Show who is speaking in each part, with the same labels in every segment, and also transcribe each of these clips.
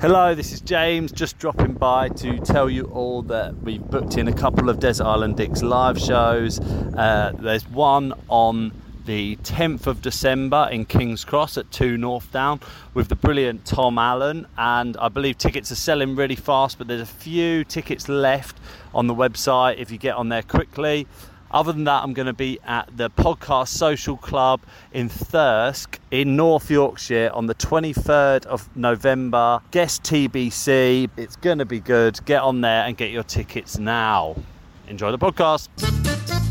Speaker 1: Hello, this is James, just dropping by to tell you all that we've booked in a couple of Desert Island Dicks live shows. Uh, there's one on the 10th of December in King's Cross at 2 North Down with the brilliant Tom Allen, and I believe tickets are selling really fast, but there's a few tickets left on the website if you get on there quickly. Other than that, I'm going to be at the Podcast Social Club in Thirsk in North Yorkshire on the 23rd of November. Guest TBC. It's going to be good. Get on there and get your tickets now. Enjoy the podcast.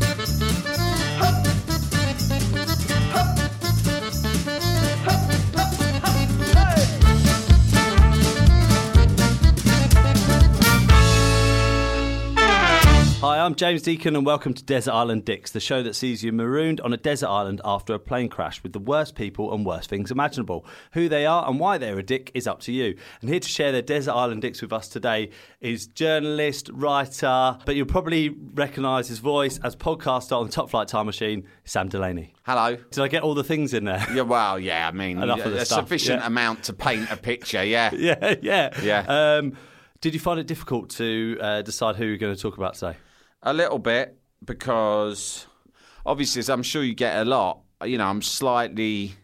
Speaker 1: Hi, I'm James Deacon, and welcome to Desert Island Dicks, the show that sees you marooned on a desert island after a plane crash with the worst people and worst things imaginable. Who they are and why they're a dick is up to you. And here to share their Desert Island Dicks with us today is journalist, writer, but you'll probably recognise his voice as podcaster on the Top Flight Time Machine, Sam Delaney.
Speaker 2: Hello.
Speaker 1: Did I get all the things in there?
Speaker 2: Yeah, well, yeah. I mean,
Speaker 1: Enough of the
Speaker 2: a
Speaker 1: stuff,
Speaker 2: sufficient
Speaker 1: yeah.
Speaker 2: amount to paint a picture. Yeah.
Speaker 1: yeah, yeah.
Speaker 2: Yeah.
Speaker 1: Um, did you find it difficult to uh, decide who you're going to talk about today?
Speaker 2: A little bit because obviously, as I'm sure you get a lot. You know, I'm slightly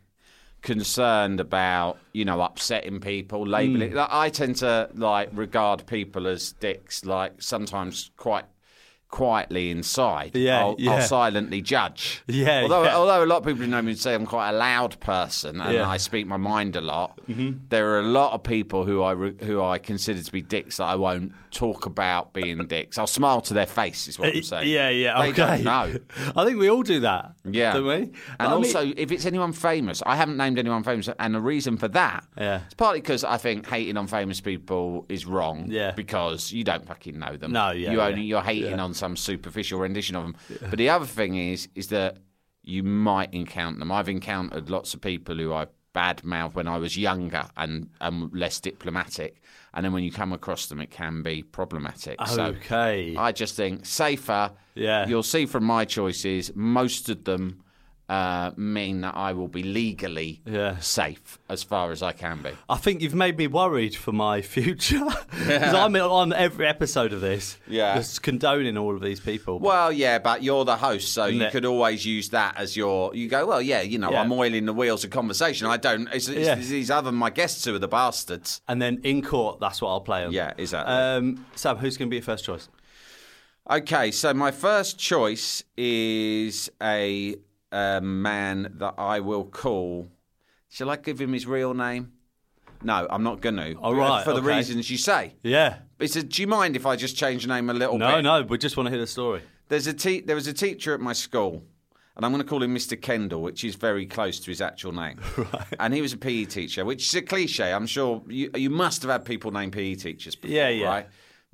Speaker 2: concerned about you know upsetting people, labeling.
Speaker 1: Hmm.
Speaker 2: Like, I tend to like regard people as dicks. Like sometimes quite quietly inside.
Speaker 1: Yeah,
Speaker 2: I'll,
Speaker 1: yeah.
Speaker 2: I'll silently judge.
Speaker 1: Yeah,
Speaker 2: Although,
Speaker 1: yeah.
Speaker 2: although a lot of people who know me say I'm quite a loud person and
Speaker 1: Yeah. Mm-hmm.
Speaker 2: I speak my mind a lot, there are a lot of people who I re- who I consider to be dicks that I won't talk about being dicks. I'll smile to their face, is what I'm saying.
Speaker 1: Uh, Yeah, yeah,
Speaker 2: They
Speaker 1: okay.
Speaker 2: know.
Speaker 1: I think we all do that.
Speaker 2: Yeah.
Speaker 1: Don't we?
Speaker 2: And
Speaker 1: I mean-
Speaker 2: also, if it's anyone famous, I haven't named anyone famous, and the reason for that,
Speaker 1: Yeah.
Speaker 2: it's partly because I think hating on famous people is wrong.
Speaker 1: Yeah.
Speaker 2: Because you don't fucking know them.
Speaker 1: No, yeah,
Speaker 2: You only you're hating on some superficial rendition of them. But the other thing is, is that you might encounter them. I've encountered lots of people who I badmouth when I was younger and and less diplomatic, and then when you come across them, it can be problematic. So
Speaker 1: Okay.
Speaker 2: I just think safer.
Speaker 1: Yeah.
Speaker 2: You'll see from my choices, most of them uh, mean that I will be legally
Speaker 1: Yeah.
Speaker 2: safe as far as I can be.
Speaker 1: I think you've made me worried for my future because I'm on every episode of this,
Speaker 2: Yeah.
Speaker 1: just condoning all of these people.
Speaker 2: Well, yeah, but you're the host, so you could always use that as your. You go, well, yeah, you know,
Speaker 1: Yeah.
Speaker 2: I'm oiling the wheels of conversation. I don't. It's, it's,
Speaker 1: Yeah.
Speaker 2: these other my guests who are the bastards.
Speaker 1: and then in court, that's what I'll play on.
Speaker 2: Yeah, exactly.
Speaker 1: Um, Sam, who's going to be your first choice?
Speaker 2: Okay, so my first choice is a, uh man that I will call. Shall I give him his real name? No, I'm not going to.
Speaker 1: All right,
Speaker 2: For the
Speaker 1: okay.
Speaker 2: reasons you say.
Speaker 1: Yeah.
Speaker 2: He said, "Do you mind if I just change the name a little
Speaker 1: No,
Speaker 2: bit?"
Speaker 1: no, no, we just want to hear the story.
Speaker 2: There's a te- there was a teacher at my school, and I'm going to call him Mr. Kendall, which is very close to his actual name. right. And he was a PE teacher, which is a cliche. I'm sure you you must have had people named PE teachers. Before,
Speaker 1: Yeah, yeah.
Speaker 2: Right.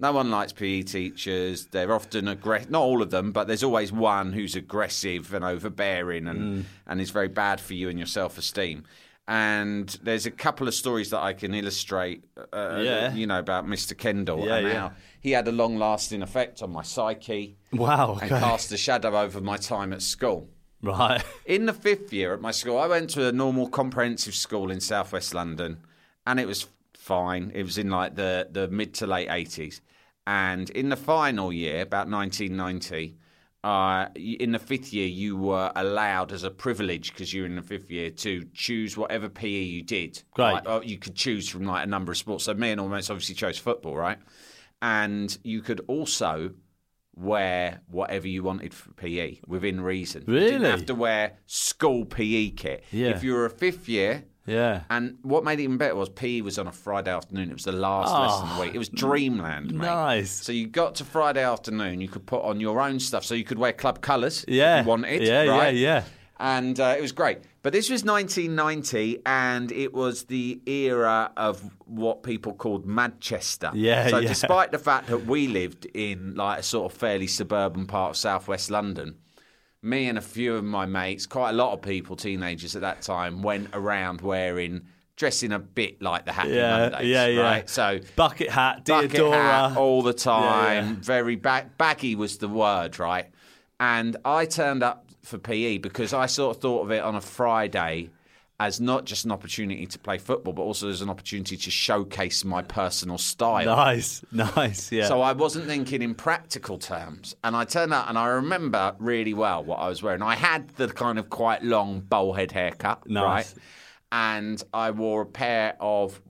Speaker 2: No one likes PE teachers. They're often aggressive. Not all of them, but there's always one who's aggressive and overbearing, and
Speaker 1: Mm.
Speaker 2: and is very bad for you and your self esteem. And there's a couple of stories that I can illustrate. Uh,
Speaker 1: Yeah.
Speaker 2: You know about Mr. Kendall
Speaker 1: Yeah,
Speaker 2: and
Speaker 1: yeah.
Speaker 2: how he had a long lasting effect on my psyche
Speaker 1: Wow. okay.
Speaker 2: and cast a shadow over my time at school.
Speaker 1: Right.
Speaker 2: In the fifth year at my school, I went to a normal comprehensive school in southwest London, and it was fine. It was in like the, the mid to late 80s. And in the final year, about 1990, uh, in the fifth year, you were allowed as a privilege because you're in the fifth year to choose whatever PE you did.
Speaker 1: Great.
Speaker 2: Like, uh, you could choose from like a number of sports. So me and almost obviously chose football, right? And you could also wear whatever you wanted for PE within reason. You didn't
Speaker 1: Really?
Speaker 2: have to wear school PE kit.
Speaker 1: Yeah.
Speaker 2: If you were a fifth year,
Speaker 1: Yeah.
Speaker 2: and what made it even better was PE was on a Friday afternoon. It was the last lesson of the week. It was dreamland, mate.
Speaker 1: Nice.
Speaker 2: So you got to Friday afternoon, you could put on your own stuff. So you could wear club colours
Speaker 1: Yeah.
Speaker 2: if you wanted.
Speaker 1: Yeah,
Speaker 2: right?
Speaker 1: yeah, yeah.
Speaker 2: And uh, it was great. But this was 1990, and it was the era of what people called Manchester.
Speaker 1: Yeah,
Speaker 2: So,
Speaker 1: yeah.
Speaker 2: despite the fact that we lived in like a sort of fairly suburban part of southwest London, me and a few of my mates, quite a lot of people, teenagers at that time, went around wearing, dressing a bit like the Happy
Speaker 1: Yeah,
Speaker 2: Mondays.
Speaker 1: yeah, yeah.
Speaker 2: Right? So,
Speaker 1: Bucket hat,
Speaker 2: bucket
Speaker 1: Diadora.
Speaker 2: hat all the time.
Speaker 1: Yeah, yeah.
Speaker 2: Very bag- baggy was the word, right? And I turned up for PE because I sort of thought of it on a Friday as not just an opportunity to play football, but also as an opportunity to showcase my personal style.
Speaker 1: Nice, nice, yeah.
Speaker 2: So I wasn't thinking in practical terms. And I turned out and I remember really well what I was wearing. I had the kind of quite long bowl head haircut,
Speaker 1: Nice.
Speaker 2: right? And I wore a pair of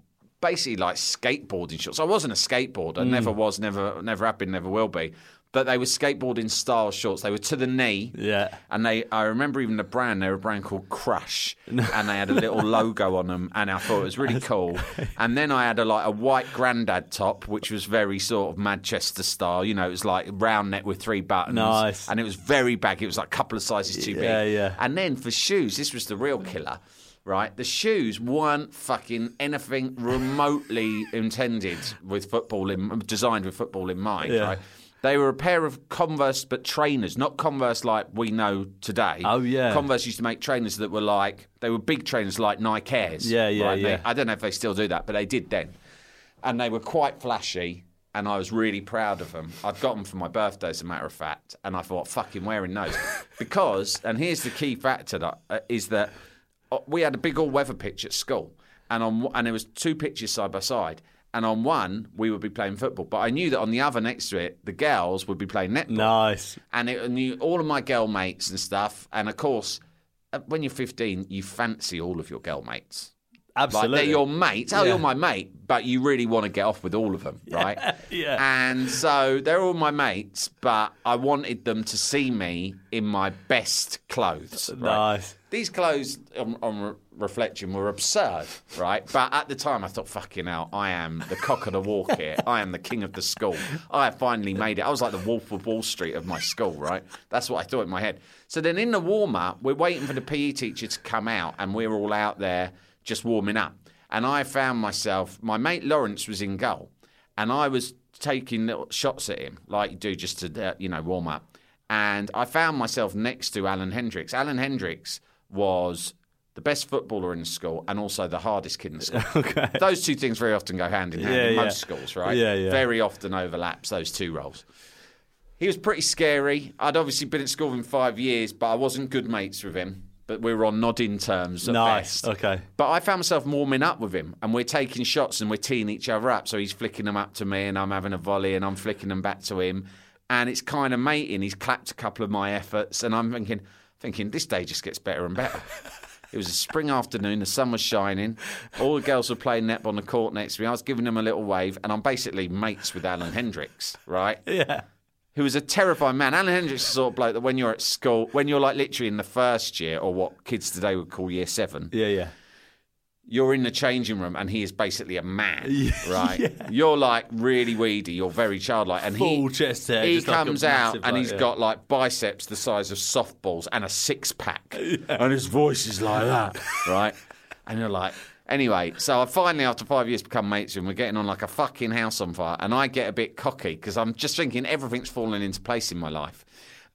Speaker 2: basically like skateboarding shorts. I wasn't a skateboarder,
Speaker 1: Mm.
Speaker 2: never was, never never have been, never will be. But they were skateboarding style shorts. They were to the knee.
Speaker 1: Yeah.
Speaker 2: And they I remember even the brand, they were a brand called Crush. and they had a little logo on them and I thought it was really cool. And then I had a like a white grandad top, which was very sort of Manchester style. You know, it was like round neck with three buttons.
Speaker 1: Nice.
Speaker 2: And it was very baggy. It was like a couple of sizes too big.
Speaker 1: Yeah, yeah.
Speaker 2: And then for shoes, this was the real killer. Right, the shoes weren't fucking anything remotely intended with football in, designed with football in mind.
Speaker 1: Yeah.
Speaker 2: Right, they were a pair of Converse, but trainers, not Converse like we know today.
Speaker 1: Oh, yeah.
Speaker 2: Converse used to make trainers that were like they were big trainers like Nike Airs.
Speaker 1: Yeah, yeah,
Speaker 2: right? They-
Speaker 1: yeah.
Speaker 2: I don't know if they still do that, but they did then, and they were quite flashy. And I was really proud of them. I'd got them for my birthday, as a matter of fact, and I thought, fucking wearing those, because. And here's the key factor that uh, is that uh, we had a big all-weather pitch at school, and on and there was two pitches side by side. And on one, we would be playing football, but I knew that on the other next to it, the girls would be playing netball
Speaker 1: nice.
Speaker 2: and it knew all of my girl mates and stuff. And of course, uh, when you're 15, you fancy all of your girl mates.
Speaker 1: Absolutely.
Speaker 2: Like they're your mates. Oh,
Speaker 1: Yeah.
Speaker 2: you're my mate, but you really want to get off with all of them, right?
Speaker 1: yeah.
Speaker 2: And so they're all my mates, but I wanted them to see me in my best clothes. Right?
Speaker 1: Nice.
Speaker 2: These clothes, on, on reflection, were absurd, right? But at the time, I thought, fucking hell, I am the cock of the walk here. I am the king of the school. I have finally made it. I was like the Wolf of Wall Street of my school, right? That's what I thought in my head. So then in the warm up, we're waiting for the PE teacher to come out, and we're all out there just warming up. And I found myself, my mate Lawrence was in goal, and I was taking little shots at him, like you do just to, uh, you know, warm up. And I found myself next to Alan Hendricks. Alan Hendricks was the best footballer in the school and also the hardest kid in the school.
Speaker 1: Okay.
Speaker 2: Those two things very often go hand in hand
Speaker 1: Yeah,
Speaker 2: in
Speaker 1: yeah.
Speaker 2: most schools, right?
Speaker 1: Yeah, yeah.
Speaker 2: Very often overlaps those two roles. He was pretty scary. I'd obviously been at school with him five years, but I wasn't good mates with him. But we were on nodding terms at
Speaker 1: Nice.
Speaker 2: best.
Speaker 1: Okay.
Speaker 2: But I found myself warming up with him, and we're taking shots and we're teeing each other up. So he's flicking them up to me, and I'm having a volley, and I'm flicking them back to him, and it's kind of mating. He's clapped a couple of my efforts, and I'm thinking, thinking this day just gets better and better. It was a spring afternoon, the sun was shining. All the girls were playing netball on the court next to me. I was giving them a little wave, and I'm basically mates with Alan Hendricks, right?
Speaker 1: Yeah.
Speaker 2: Who was a terrifying man. Alan Hendricks is the sort of bloke that when you're at school, when you're like literally in the first year, or what kids today would call year seven,
Speaker 1: Yeah, yeah.
Speaker 2: you're in the changing room and he is basically a man,
Speaker 1: Yeah,
Speaker 2: right?
Speaker 1: yeah.
Speaker 2: You're like really weedy, you're very childlike, and
Speaker 1: Full
Speaker 2: he
Speaker 1: chest hair,
Speaker 2: he
Speaker 1: just like
Speaker 2: comes out and
Speaker 1: like,
Speaker 2: he's
Speaker 1: yeah.
Speaker 2: got like biceps the size of softballs and a six pack, and his voice is like that, right? And you're like. Anyway, so I finally, after five years, become mates and. We're getting on like a fucking house on fire, and I get a bit cocky because I'm just thinking everything's falling into place in my life.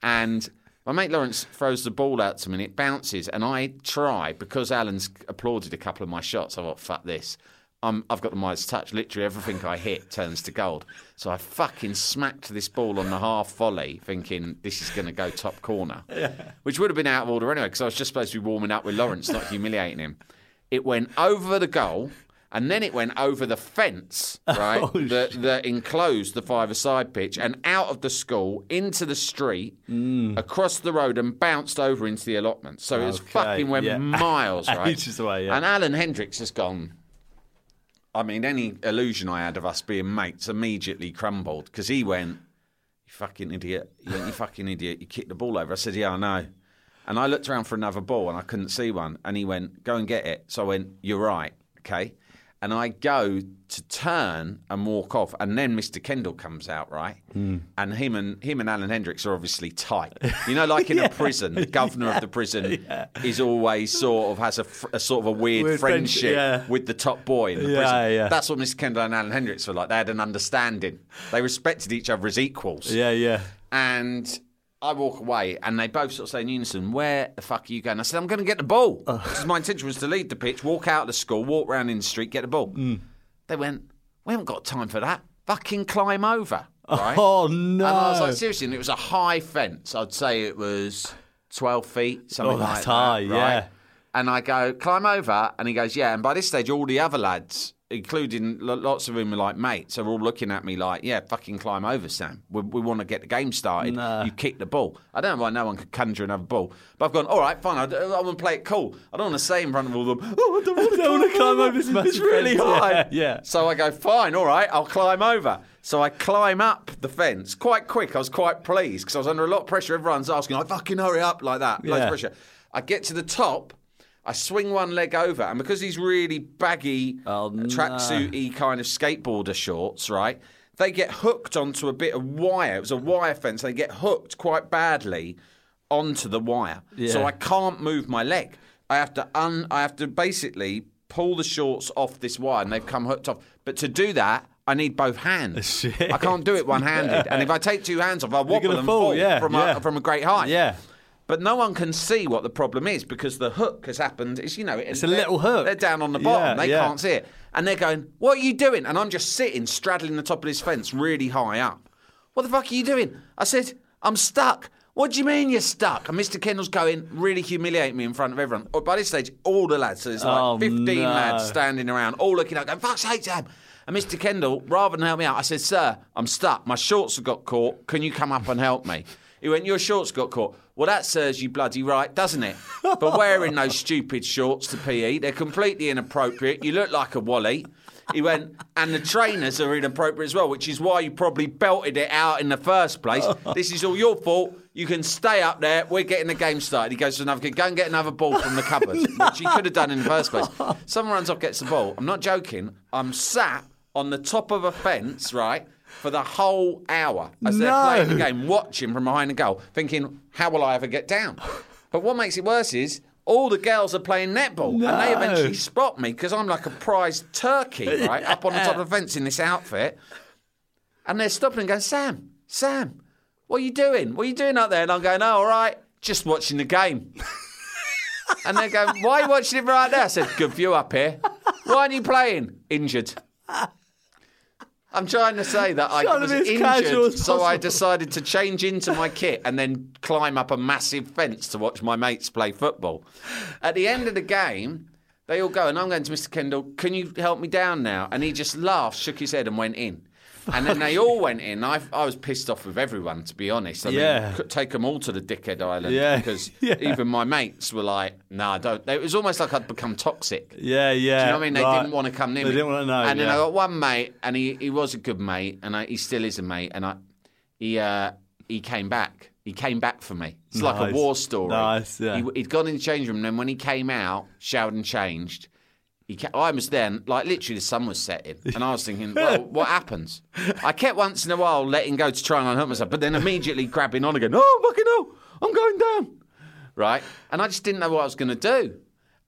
Speaker 2: And my mate Lawrence throws the ball out to me and it bounces. And I try, because Alan's applauded a couple of my shots, I thought, fuck this. I'm, I've got the Midas touch. Literally everything I hit turns to gold. So I fucking smacked this ball on the half volley, thinking this is going to go top corner, which would have been out of order anyway, because I was just supposed to be warming up with Lawrence, not humiliating him. It went over the goal. And then it went over the fence, right?
Speaker 1: Oh,
Speaker 2: that, that enclosed the five-a-side pitch, and out of the school into the street,
Speaker 1: Mm.
Speaker 2: across the road, and bounced over into the allotment. So it was fucking went
Speaker 1: yeah.
Speaker 2: miles, right?
Speaker 1: Away, yeah.
Speaker 2: And Alan Hendricks has gone. I mean, any illusion I had of us being mates immediately crumbled because he went, "You fucking idiot! You you fucking idiot! You kicked the ball over." I said, "Yeah, I know." And I looked around for another ball and I couldn't see one. And he went, "Go and get it." So I went, "You're right, okay." And I go to turn and walk off, and then Mr. Kendall comes out, right?
Speaker 1: Hmm.
Speaker 2: And him and him and Alan Hendricks are obviously tight. You know, like in a prison, the governor of the prison is always sort of has a, a sort of a weird,
Speaker 1: Weird friendship, yeah.
Speaker 2: with the top boy in the
Speaker 1: Yeah,
Speaker 2: prison.
Speaker 1: yeah.
Speaker 2: That's what Mr. Kendall and Alan Hendricks were like. They had an understanding. They respected each other as equals.
Speaker 1: Yeah, yeah.
Speaker 2: And I walk away, and they both sort of say in unison, "Where the fuck are you going?" I said, "I'm going to get the ball." Because my intention was to lead the pitch, walk out of the school, walk round in the street, get the ball.
Speaker 1: Mm.
Speaker 2: They went, "We haven't got time for that. Fucking climb over." Right?
Speaker 1: Oh no!
Speaker 2: And I was like, seriously, and it was a high fence. I'd say it was 12 feet, something
Speaker 1: Oh, that's
Speaker 2: like that.
Speaker 1: high,
Speaker 2: right?
Speaker 1: yeah.
Speaker 2: And I go, climb over. And he goes, yeah. And by this stage, all the other lads, including lo- lots of them are like mates, are all looking at me like, yeah, fucking climb over, Sam. We, we want to get the game started.
Speaker 1: No.
Speaker 2: You kick the ball. I don't know why no one could conjure another ball. But I've gone, all right, fine. I, I want to play it cool. I don't want to say in front of all of them, oh, I don't want to
Speaker 1: don't climb over this
Speaker 2: It's really
Speaker 1: fence."
Speaker 2: high.
Speaker 1: Yeah, yeah.
Speaker 2: So I go, fine, all right, I'll climb over. So I climb up the fence quite quick. I was quite pleased because I was under a lot of pressure. Everyone's asking, like, fucking hurry up, like that. Loads of pressure. I get to the top. I swing one leg over, and because these really baggy,
Speaker 1: Oh, uh, no.
Speaker 2: tracksuity kind of skateboarder shorts, right? They get hooked onto a bit of wire. It was a wire fence. They get hooked quite badly onto the wire, so I can't move my leg. I have to un. I have to basically pull the shorts off this wire, and they've come hooked off. But to do that, I need both hands.
Speaker 1: Shit.
Speaker 2: I can't do it one-handed, and if I take two hands off, I wobble and
Speaker 1: fall,
Speaker 2: fall,
Speaker 1: yeah,
Speaker 2: from
Speaker 1: yeah.
Speaker 2: a from a great height.
Speaker 1: Yeah.
Speaker 2: But no one can see what the problem is because the hook has happened. It's you know it's
Speaker 1: a little hook.
Speaker 2: They're down on the bottom.
Speaker 1: Yeah,
Speaker 2: they
Speaker 1: yeah.
Speaker 2: can't see it, and they're going, "What are you doing?" And I'm just sitting, straddling the top of this fence, really high up. What the fuck are you doing? I said, "I'm stuck." What do you mean you're stuck? And Mr. Kendall's going, really humiliate me in front of everyone. By this stage, all the lads, so there's like
Speaker 1: Oh,
Speaker 2: 15
Speaker 1: no.
Speaker 2: lads standing around, all looking up, going, fuck's sake, Sam. And Mr. Kendall, rather than help me out, I said, Sir, I'm stuck. My shorts have got caught. Can you come up and help me? He went, Your shorts got caught. Well, that serves you bloody right, doesn't it? But wearing those stupid shorts to PE, they're completely inappropriate. You look like a wally. He went, and the trainers are inappropriate as well, which is why you probably belted it out in the first place. This is all your fault. You can stay up there. We're getting the game started. He goes to another kid, go and get another ball from the cupboard, which he could have done in the first place. Someone runs off, gets the ball. I'm not joking. I'm sat on the top of a fence, right, for the whole hour as they're
Speaker 1: No.
Speaker 2: playing the game, watching from behind the goal, thinking, how will I ever get down? But what makes it worse is all the girls are playing netball, and they eventually spot me because I'm like a prized turkey, right, up on the top of the fence in this outfit. And they're stopping and going, Sam, Sam, what are you doing? What are you doing up there? And I'm going, oh, all right, just watching the game. and they're going, why are you watching it right there? I said, good view up here. Why aren't you playing? Injured. I'm trying to say that I was
Speaker 1: be as casual
Speaker 2: injured, so I decided to change into my kit and then climb up a massive fence to watch my mates play football. At the end of the game, they all go, and I'm going to Mr. Kendall, can you help me down now? And he just laughed, shook his head, and went in. And then they all went in. I, I was pissed off with everyone, to be honest. I
Speaker 1: Yeah.
Speaker 2: mean, could take them all to the dickhead island
Speaker 1: Yeah.
Speaker 2: because
Speaker 1: Yeah.
Speaker 2: even my mates were like, "No, I don't." It was almost like I'd become toxic.
Speaker 1: Yeah, yeah.
Speaker 2: Do you know what I mean? They
Speaker 1: right.
Speaker 2: didn't want to come near
Speaker 1: They
Speaker 2: me.
Speaker 1: didn't want to know.
Speaker 2: And then. I got one mate, and he, he was a good mate, and I, he still is a mate, and I he uh, he came back. He came back for me. It's like a war story.
Speaker 1: Nice, yeah.
Speaker 2: He, he'd gone in the change room, and then when he came out, showered and changed. I was then, like literally, the sun was setting, and I was thinking, well, what happens? I kept once in a while letting go to try and unhook myself, but then immediately grabbing on again. Oh, fucking hell, I'm going down right? And I just didn't know what I was going to do.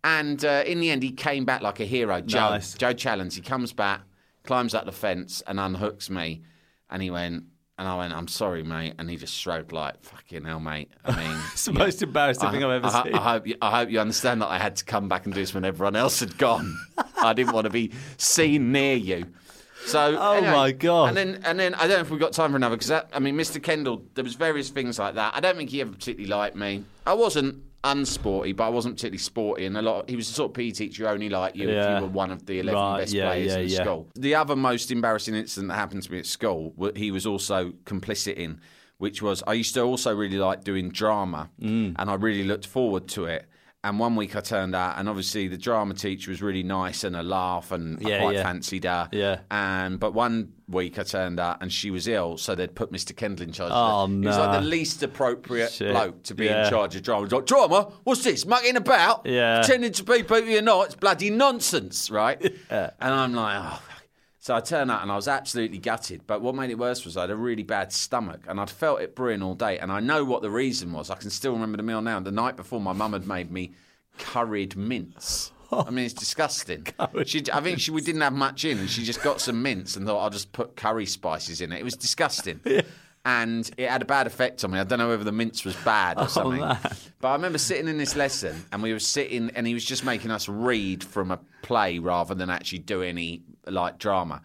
Speaker 2: And uh, in the end, he came back like a hero. Joe,
Speaker 1: Nice.
Speaker 2: Joe Challenge. He comes back, climbs up the fence, and unhooks me. And he went, and I went, I'm sorry, mate. And he just shrugged like, fucking hell, mate. I mean,
Speaker 1: It's the most embarrassing thing I've ever
Speaker 2: I,
Speaker 1: seen.
Speaker 2: I hope you, I hope you understand that I had to come back and do this when everyone else had gone. I didn't want to be seen near you. So,
Speaker 1: Oh,
Speaker 2: anyway,
Speaker 1: my God.
Speaker 2: And then, and then I don't know if we've got time for another because I mean, Mr. Kendall, there was various things like that. I don't think he ever particularly liked me. I wasn't unsporty, but I wasn't particularly sporty, and a lot. He was the sort of PE teacher who only liked you if you were one of the eleven
Speaker 1: Right,
Speaker 2: best
Speaker 1: yeah,
Speaker 2: players
Speaker 1: yeah,
Speaker 2: in
Speaker 1: yeah.
Speaker 2: school. The other most embarrassing incident that happened to me at school, he was also complicit in, which was I used to also really like doing drama,
Speaker 1: Mm.
Speaker 2: and I really looked forward to it. And one week I turned out, and obviously the drama teacher was really nice and a laugh, and I
Speaker 1: Yeah,
Speaker 2: quite
Speaker 1: yeah.
Speaker 2: fancied her.
Speaker 1: Yeah.
Speaker 2: And but one week I turned out, and she was ill, so they'd put Mr. Kendall in charge.
Speaker 1: Oh,
Speaker 2: of it. He was like the least appropriate
Speaker 1: Shit.
Speaker 2: bloke to be
Speaker 1: Yeah.
Speaker 2: in charge of drama. He's like, drama? What's this? Mucking about?
Speaker 1: Yeah.
Speaker 2: Pretending to be people you're not? It's bloody nonsense, right? And I'm like, oh. So I turned out and I was absolutely gutted. But what made it worse was I had a really bad stomach and I'd felt it brewing all day. And I know what the reason was. I can still remember the meal now. The night before, my mum had made me curried mince. I mean, it's disgusting. She, I think she, we didn't have much in, and she just got some mince and thought I'll just put curry spices in it. It was disgusting, and it had a bad effect on me. I don't know whether the mince was bad or oh, something.
Speaker 1: man.
Speaker 2: But I remember sitting in this lesson, and we were sitting, and he was just making us read from a play rather than actually do any like drama.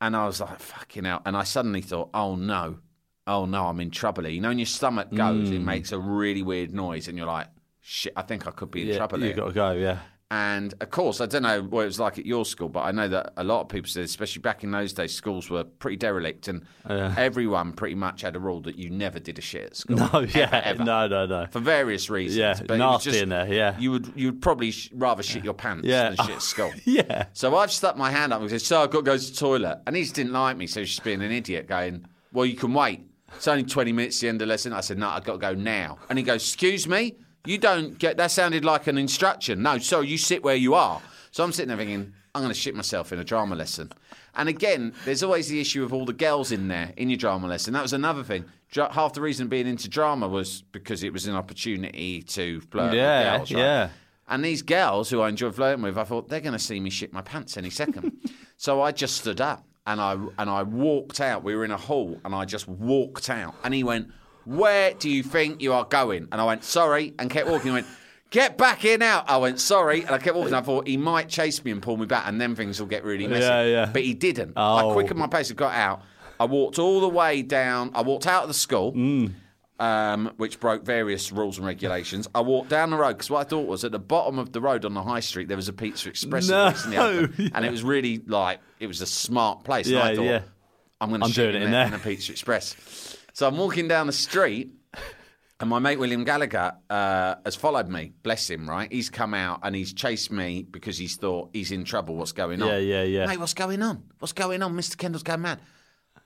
Speaker 2: And I was like, "Fucking hell!" And I suddenly thought, "Oh no, oh no, I'm in trouble." here." You know, when your stomach goes, it mm. makes a really weird noise, and you're like, "Shit, I think I could be in
Speaker 1: Yeah,
Speaker 2: trouble."
Speaker 1: you
Speaker 2: here."
Speaker 1: got to go. Yeah.
Speaker 2: And of course, I don't know what it was like at your school, but I know that a lot of people said, especially back in those days, schools were pretty derelict, and everyone pretty much had a rule that you never did a shit at school.
Speaker 1: No. Yeah.
Speaker 2: ever.
Speaker 1: No. No. No.
Speaker 2: For various reasons.
Speaker 1: Yeah,
Speaker 2: but
Speaker 1: nasty
Speaker 2: just-
Speaker 1: in there, yeah.
Speaker 2: You would you would probably sh- rather shit your pants
Speaker 1: Yeah.
Speaker 2: than shit at school.
Speaker 1: Yeah.
Speaker 2: So I've stuck my hand up and said, So I've got to go to the toilet. And he just didn't like me, so he's just being an idiot, going, Well, you can wait. It's only 20 minutes to the end of the lesson. I said, No, I've got to go now. And he goes, Excuse me? You don't get that sounded like an instruction. No, sorry, you sit where you are. So I'm sitting there thinking, I'm going to shit myself in a drama lesson. And again, there's always the issue of all the girls in there in your drama lesson. That was another thing. Dra- Half the reason being into drama was because it was an opportunity to flirt
Speaker 1: Yeah,
Speaker 2: with girls. Right?
Speaker 1: yeah.
Speaker 2: And these girls who I enjoyed flirting with, I thought they're going to see me shit my pants any second. so I just stood up and I and I walked out. We were in a hall and I just walked out. And he went, "Where do you think you are going?" And I went, "Sorry," and kept walking. He went. Get back here now. I went, sorry. And I kept walking. I thought he might chase me and pull me back, and then things will get really messy.
Speaker 1: Yeah, yeah.
Speaker 2: But he didn't. I
Speaker 1: Oh.
Speaker 2: quickened my pace and got out. I walked all the way down. I walked out of the school
Speaker 1: Mm.
Speaker 2: um, which broke various rules and regulations. I walked down the road because what I thought was at the bottom of the road on the high street there was a Pizza Express
Speaker 1: No.
Speaker 2: recently opened, and it was really like it was a smart place. and I
Speaker 1: Yeah,
Speaker 2: thought,
Speaker 1: yeah.
Speaker 2: I'm going to shit
Speaker 1: doing
Speaker 2: in,
Speaker 1: it in
Speaker 2: there
Speaker 1: there.
Speaker 2: in a Pizza Express. So I'm walking down the street. And my mate William Gallagher uh, has followed me. Bless him, right? He's come out and he's chased me because he's thought he's in trouble. What's going on?
Speaker 1: Yeah, yeah, yeah.
Speaker 2: Mate, what's going on? What's going on? Mr. Kendall's going mad.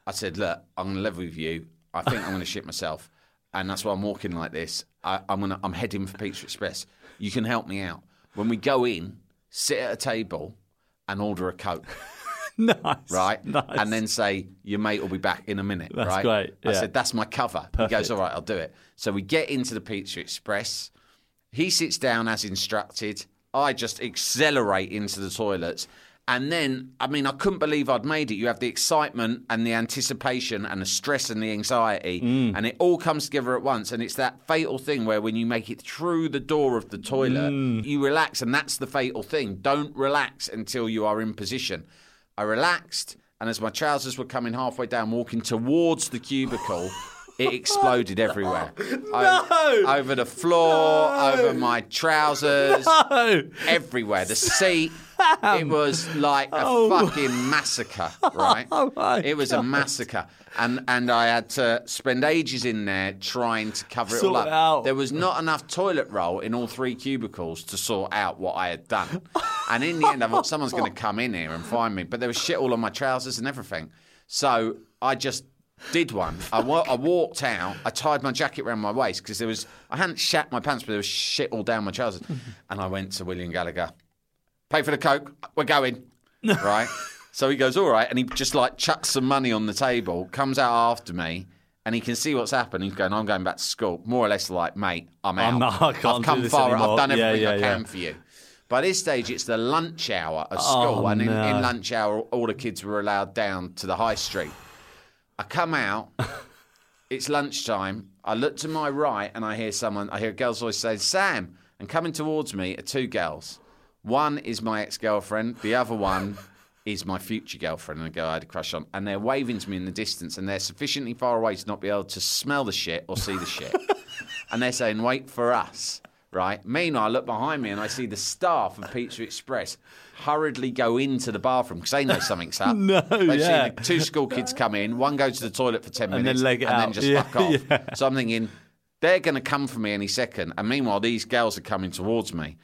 Speaker 2: I said, look, I'm going to level with you. I think I'm going to shit myself, and that's why I'm walking like this. I, I'm to, I'm heading for Pizza Express. You can help me out. When we go in, sit at a table and order a coke,
Speaker 1: Nice.
Speaker 2: right?
Speaker 1: Nice.
Speaker 2: And then say your mate will be back in a minute.
Speaker 1: That's
Speaker 2: right?
Speaker 1: great,
Speaker 2: I said that's my cover. He goes, all right, I'll do it. So we get into the Pizza Express. He sits down as instructed. I just accelerate into the toilets. And then, I mean, I couldn't believe I'd made it. You have the excitement and the anticipation and the stress and the anxiety,
Speaker 1: Mm.
Speaker 2: and it all comes together at once. And it's that fatal thing where when you make it through the door of the toilet,
Speaker 1: Mm.
Speaker 2: you relax. And that's the fatal thing. Don't relax until you are in position. I relaxed, and as my trousers were coming halfway down, walking towards the cubicle, it exploded everywhere. O- over the floor, over my trousers,
Speaker 1: Oh,
Speaker 2: everywhere. The seat. It was like a fucking massacre, right?
Speaker 1: Oh
Speaker 2: it was a massacre, and and I had to spend ages in there trying to cover it all up.
Speaker 1: out.
Speaker 2: There was not enough toilet roll in all three cubicles to sort out what I had done, and in the end, I thought someone's going to come in here and find me. But there was shit all on my trousers and everything, so I just. Did one. I, wa- I walked out. I tied my jacket around my waist because there was. I hadn't shat my pants, but there was shit all down my trousers. And I went to William Gallagher pay for the coke. We're going, right? So he goes, all right, and he just like chucks some money on the table, comes out after me, and he can see what's happened. He's going, I'm going back to school, more or less like, mate, I'm out.
Speaker 1: I'm not- I do
Speaker 2: come far.
Speaker 1: anymore."
Speaker 2: I've done everything
Speaker 1: yeah,
Speaker 2: I can
Speaker 1: yeah.
Speaker 2: for you. By this stage, it's the lunch hour at oh, school,
Speaker 1: Oh,
Speaker 2: and in,
Speaker 1: no.
Speaker 2: in lunch hour, all the kids were allowed down to the high street. I come out. It's lunchtime. I look to my right and I hear someone, I hear a girl's voice saying, Sam. And coming towards me are two girls. One is my ex girlfriend, the other one is my future girlfriend, and a girl I had a crush on. And they're waving to me in the distance, and they're sufficiently far away to not be able to smell the shit or see the shit. and they're saying, wait for us, right? Meanwhile, I look behind me and I see the staff of Pizza Express hurriedly go into the bathroom because they know something's up.
Speaker 1: No,
Speaker 2: They've
Speaker 1: yeah.
Speaker 2: seen two school kids come in, one go to the toilet for 10
Speaker 1: And then
Speaker 2: minutes,
Speaker 1: leg it
Speaker 2: and then just
Speaker 1: Yeah,
Speaker 2: fuck off.
Speaker 1: yeah.
Speaker 2: So I'm thinking, they're going to come for me any second. And meanwhile, these girls are coming towards me.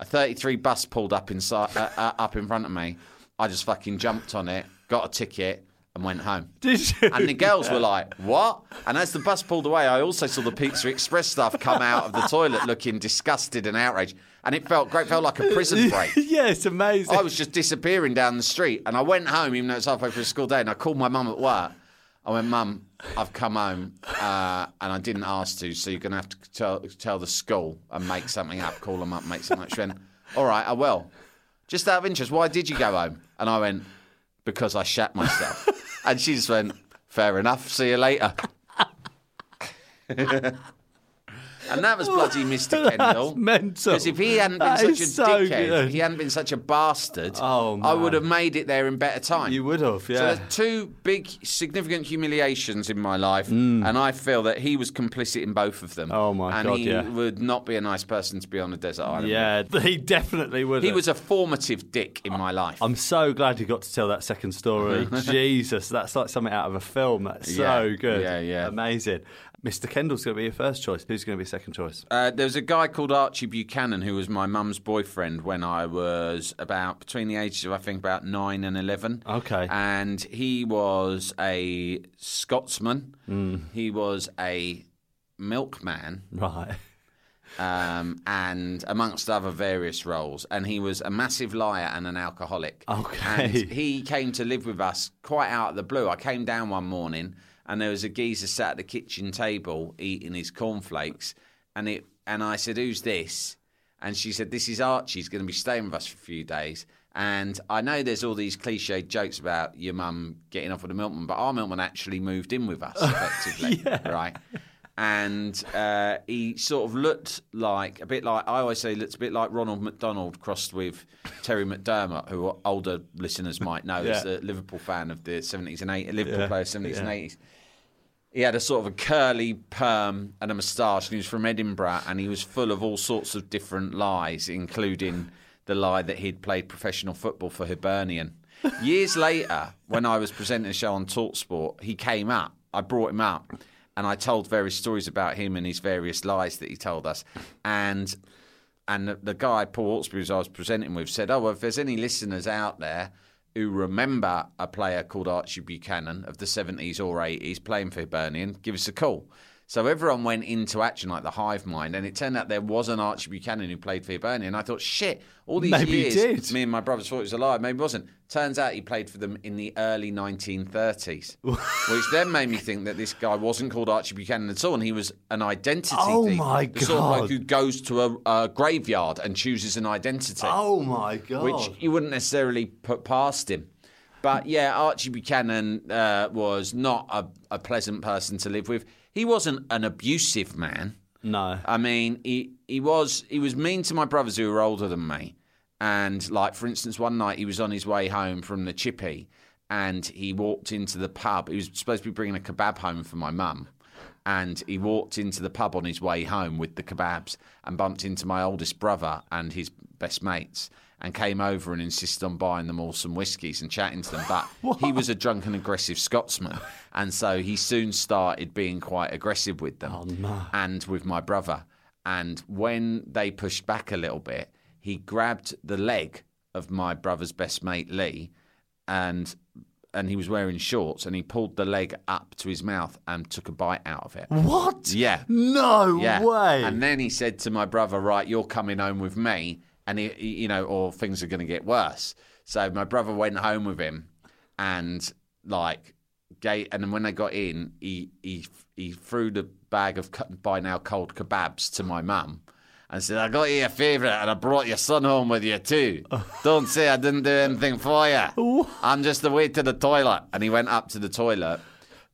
Speaker 2: A 33 bus pulled up inside, uh, uh, up in front of me. I just fucking jumped on it, got a ticket, and went home.
Speaker 1: Did you?
Speaker 2: And the girls were like, "What?" And as the bus pulled away, I also saw the Pizza Express staff come out of the toilet looking disgusted and outraged. And it felt great, felt like a prison break.
Speaker 1: yeah, it's amazing.
Speaker 2: I was just disappearing down the street, and I went home, even though it's halfway through school day. And I called my mum at work. I went, "Mum, I've come home, uh, and I didn't ask to, so you're going to have to tell, tell the school and make something up. Call them up, make something up." She went, "All right, I will." Just out of interest, why did you go home? And I went, "Because I shat myself." and she just went, "Fair enough. See you later." And that was bloody Mr. Kendall.
Speaker 1: That's mental.
Speaker 2: Because if he hadn't been
Speaker 1: That
Speaker 2: such a
Speaker 1: so
Speaker 2: dickhead,
Speaker 1: good.
Speaker 2: if he hadn't been such a bastard,
Speaker 1: Oh,
Speaker 2: I would have made it there in better time.
Speaker 1: You would have, yeah.
Speaker 2: So there's two big, significant humiliations in my life,
Speaker 1: Mm.
Speaker 2: and I feel that he was complicit in both of them.
Speaker 1: Oh, my
Speaker 2: and
Speaker 1: God,
Speaker 2: he
Speaker 1: yeah.
Speaker 2: would not be a nice person to be on a desert island. with.
Speaker 1: yeah, he definitely would.
Speaker 2: He was a formative dick in my life.
Speaker 1: I'm so glad you got to tell that second story. Jesus, that's like something out of a film. That's
Speaker 2: Yeah,
Speaker 1: so good.
Speaker 2: yeah, yeah.
Speaker 1: Amazing. Mr. Kendall's going to be your first choice. Who's going to be second choice?
Speaker 2: Uh, there was a guy called Archie Buchanan who was my mum's boyfriend when I was about between the ages of I think about nine and eleven.
Speaker 1: Okay.
Speaker 2: and he was a Scotsman.
Speaker 1: Hmm.
Speaker 2: He was a milkman,
Speaker 1: Right.
Speaker 2: um, and amongst other various roles. And he was a massive liar and an alcoholic.
Speaker 1: Okay.
Speaker 2: And he came to live with us quite out of the blue. I came down one morning and there was a geezer sat at the kitchen table eating his cornflakes. And it and I said, Who's this? And she said, This is Archie. He's going to be staying with us for a few days. And I know there's all these cliched jokes about your mum getting off with a milkman, but our milkman actually moved in with us effectively, right? And uh, he sort of looked like a bit like I always say, looks a bit like Ronald McDonald crossed with Terry McDermott, who older listeners might know
Speaker 1: Yeah.
Speaker 2: is a Liverpool fan of the 70s and 80s, Liverpool
Speaker 1: Yeah.
Speaker 2: player 70s and 80s he had a sort of a curly perm and a moustache, and he was from Edinburgh, and he was full of all sorts of different lies, including the lie that he'd played professional football for Hibernian. Years later, when I was presenting a show on Talksport, he came up. I brought him up, and I told various stories about him and his various lies that he told us, and. And the, the guy, Paul Hawksbee, who I was presenting with, said, Oh, well, if there's any listeners out there who remember a player called Archie Buchanan of the 70s or 80s playing for Hibernian, give us a call. So everyone went into action like the hive mind, and it turned out there was an Archie Buchanan who played for Hibernian. And I thought, shit, all these
Speaker 1: Maybe he
Speaker 2: years,
Speaker 1: did.
Speaker 2: me and my brothers thought it was a lie. Maybe it wasn't. Turns out he played for them in the early 1930s, which then made me think that this guy wasn't called Archie Buchanan at all, and he was an identity
Speaker 1: Oh
Speaker 2: thief.
Speaker 1: my
Speaker 2: the sort of
Speaker 1: God.
Speaker 2: who goes to a, a graveyard and chooses an identity
Speaker 1: Oh my god.
Speaker 2: which you wouldn't necessarily put past him. But yeah, Archie Buchanan uh, was not a, a pleasant person to live with. He wasn't an abusive man.
Speaker 1: no.
Speaker 2: I mean, he he was he was mean to my brothers who were older than me. And like for instance, one night he was on his way home from the chippy, and he walked into the pub. He was supposed to be bringing a kebab home for my mum, and he walked into the pub on his way home with the kebabs and bumped into my oldest brother and his best mates. And came over and insisted on buying them all some whiskies and chatting to them. But he was a drunken, aggressive Scotsman. And so he soon started being quite aggressive with them
Speaker 1: Oh, no.
Speaker 2: and with my brother. And when they pushed back a little bit, he grabbed the leg of my brother's best mate Lee, and and he was wearing shorts, and he pulled the leg up to his mouth and took a bite out of it.
Speaker 1: What?
Speaker 2: Yeah.
Speaker 1: No
Speaker 2: Yeah.
Speaker 1: way.
Speaker 2: And then he said to my brother, "Right, you're coming home with me," and he, he- you know, or things are going to get worse. So my brother went home with him, and like, gave, and then when they got in, he he he threw the bag of by now cold kebabs to my mum. And said, I got you a favourite and I brought your son home with you too. Don't say I didn't do anything for you. I'm just away to the toilet. And he went up to the toilet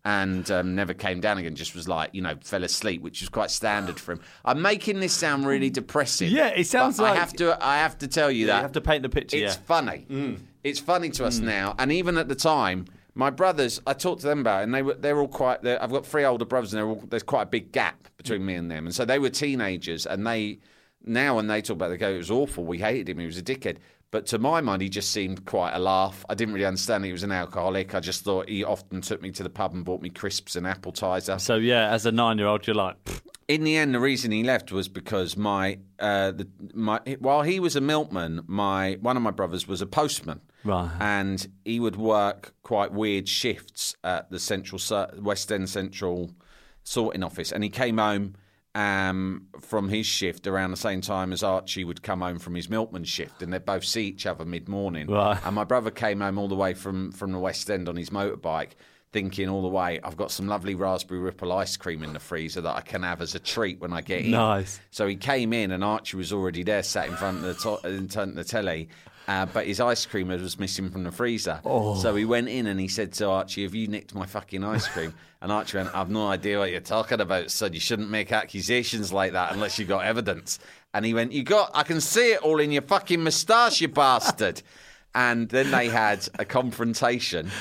Speaker 2: and um, never came down again. Just was like, you know, fell asleep, which is quite standard for him. I'm making this sound really depressing.
Speaker 1: Yeah, it sounds like-
Speaker 2: I have to. I have to tell you
Speaker 1: you
Speaker 2: that you
Speaker 1: have to paint the picture.
Speaker 2: it's
Speaker 1: yeah.
Speaker 2: funny. It's funny to us now, and even at the time, my brothers. I talked to them about, it, and they were they're all quite. They're, I've got three older brothers, and they're all, there's quite a big gap between me and them, and so they were teenagers, and they now when they talk about it, they go, it was awful. We hated him. He was a dickhead. But to my mind, he just seemed quite a laugh. I didn't really understand he was an alcoholic. I just thought he often took me to the pub and bought me crisps and appetizer.
Speaker 1: So yeah, as a nine-year-old, you're like, "Pfft,
Speaker 2: in the end, the reason he left was because my uh, the, my while he was a milkman, my one of my brothers was a postman,
Speaker 1: Right.
Speaker 2: and he would work quite weird shifts at the central West End Central sorting office, and he came home. Um, from his shift around the same time as Archie would come home from his milkman shift, and they'd both see each other mid morning.
Speaker 1: Right.
Speaker 2: And my brother came home all the way from, from the West End on his motorbike, thinking all the way, I've got some lovely raspberry ripple ice cream in the freezer that I can have as a treat when I get in.
Speaker 1: Nice.
Speaker 2: So he came in, and Archie was already there, sat in front of the, to- in front of the telly. Uh, but his ice cream was missing from the freezer. So he went in and he said to Archie, Have you nicked my fucking ice cream? and Archie went, I've no idea what you're talking about, son. You shouldn't make accusations like that unless you got evidence. And he went, You got, I can see it all in your fucking moustache, you bastard. And then they had a confrontation.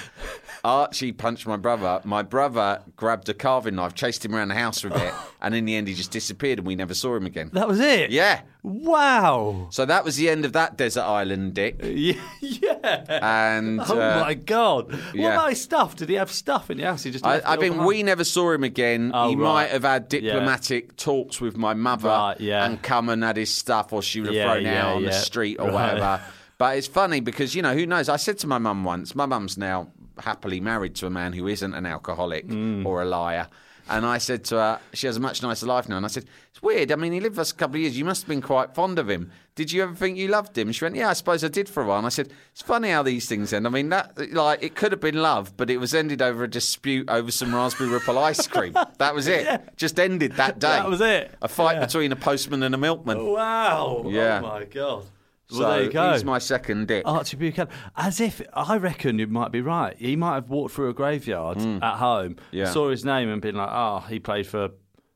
Speaker 2: Archie punched my brother. My brother grabbed a carving knife, chased him around the house for a bit, and in the end, he just disappeared, and we never saw him again.
Speaker 1: That was it.
Speaker 2: Yeah.
Speaker 1: Wow.
Speaker 2: So that was the end of that desert island, Dick.
Speaker 1: Yeah. yeah.
Speaker 2: And
Speaker 1: Oh
Speaker 2: uh,
Speaker 1: my god! What
Speaker 2: yeah.
Speaker 1: about his stuff? Did he have stuff in the house? He just.
Speaker 2: I, I think we never saw him again.
Speaker 1: Oh,
Speaker 2: he
Speaker 1: right.
Speaker 2: might have had
Speaker 1: Yeah.
Speaker 2: diplomatic talks with my mother
Speaker 1: Right, yeah.
Speaker 2: and come and had his stuff, or she would have
Speaker 1: Yeah,
Speaker 2: thrown it
Speaker 1: yeah,
Speaker 2: out on the street or
Speaker 1: Right.
Speaker 2: whatever. But it's funny because you know who knows. I said to my mum once. My mum's now happily married to a man who isn't an alcoholic
Speaker 1: Mm.
Speaker 2: or a liar. And I said to her, she has a much nicer life now. And I said, it's weird. I mean, he lived with us a couple of years. You must have been quite fond of him. Did you ever think you loved him? She went, yeah, I suppose I did for a while. And I said, it's funny how these things end. I mean, that like it could have been love, but it was ended over a dispute over some raspberry ripple ice cream. That was it. Just ended that day.
Speaker 1: That was it.
Speaker 2: A fight
Speaker 1: Yeah.
Speaker 2: between a postman and a milkman.
Speaker 1: Wow.
Speaker 2: Yeah.
Speaker 1: Oh my god. Well,
Speaker 2: so
Speaker 1: there you go.
Speaker 2: he's my second dick.
Speaker 1: Archie Buchanan. As if I reckon you might be right. He might have walked through a graveyard at home,
Speaker 2: Mm. Yeah.
Speaker 1: saw his name, and been like, "Oh, he played for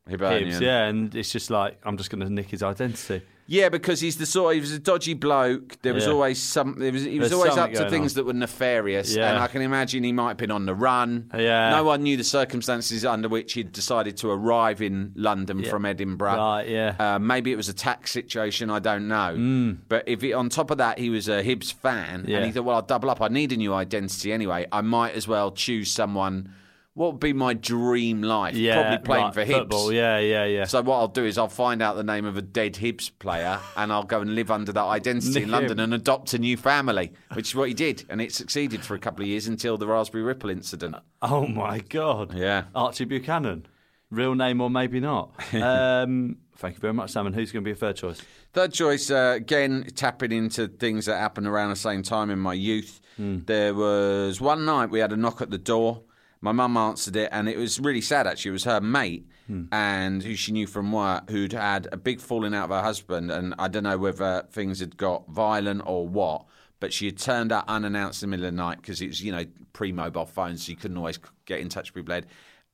Speaker 2: Hibernian.
Speaker 1: Hibs." Yeah, and it's just like I'm just going to nick his identity.
Speaker 2: Yeah, because he's the sort. He was a dodgy bloke. There was
Speaker 1: Yeah.
Speaker 2: always some. There was, he was
Speaker 1: There's
Speaker 2: always up
Speaker 1: something
Speaker 2: to
Speaker 1: going
Speaker 2: things
Speaker 1: on.
Speaker 2: that were nefarious,
Speaker 1: Yeah.
Speaker 2: and I can imagine he might have been on the run.
Speaker 1: Yeah.
Speaker 2: No one knew the circumstances under which he'd decided to arrive in London from Edinburgh.
Speaker 1: Right, yeah.
Speaker 2: Uh, maybe it was a tax situation. I don't know. But if he, on top of that he was a Hibs fan.
Speaker 1: Yeah.
Speaker 2: and he thought, well, I'll double up. I need a new identity anyway. I might as well choose someone. What would be my dream life?
Speaker 1: Yeah,
Speaker 2: Probably playing
Speaker 1: right,
Speaker 2: for Hibs.
Speaker 1: football. Yeah, yeah, yeah.
Speaker 2: So what I'll do is I'll find out the name of a dead Hibs player and I'll go and live under that identity in London and adopt a new family, which is what he did, and it succeeded for a couple of years until the Raspberry Ripple incident.
Speaker 1: Oh my god.
Speaker 2: Yeah.
Speaker 1: Archie Buchanan. Real name or maybe not. Um, thank you very much, Sam. And who's going to be a third choice?
Speaker 2: Third choice, uh, again, tapping into things that happened around the same time in my youth. There was one night we had a knock at the door. My mum answered it, and it was really sad actually. It was her mate, hmm. and who she knew from work, who'd had a big falling out with her husband, and I don't know whether things had got violent or what. But she had turned up unannounced in the middle of the night because it was, you know, pre-mobile phones, so you couldn't always get in touch with people. Had.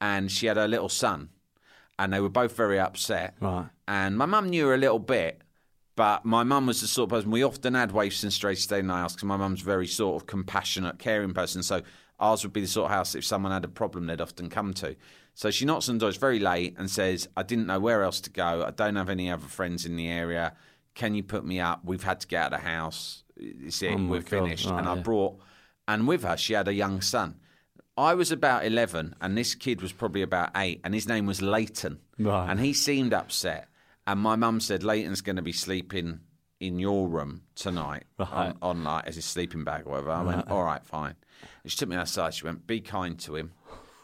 Speaker 2: And she had her little son, and they were both very upset.
Speaker 1: Right.
Speaker 2: And my mum knew her a little bit, but my mum was the sort of person we often had waifs and strays staying in the house because my mum's a very sort of compassionate, caring person. So ours would be the sort of house if someone had a problem, they'd often come to. So she knocks on the door. It's very late and says, "I didn't know where else to go. I don't have any other friends in the area. Can you put me up? We've had to get out of the house. It's it.
Speaker 1: Oh
Speaker 2: We're
Speaker 1: God.
Speaker 2: finished."
Speaker 1: Right,
Speaker 2: and I brought, and with her, she had a young son. I was about 11 and this kid was probably about eight and his name was Leighton.
Speaker 1: Right.
Speaker 2: And he seemed upset. And my mum said, Leighton's going to be sleeping in your room tonight
Speaker 1: Right.
Speaker 2: on, on like as his sleeping bag or whatever. I went, all right, fine. And she took me outside. She went, be kind to him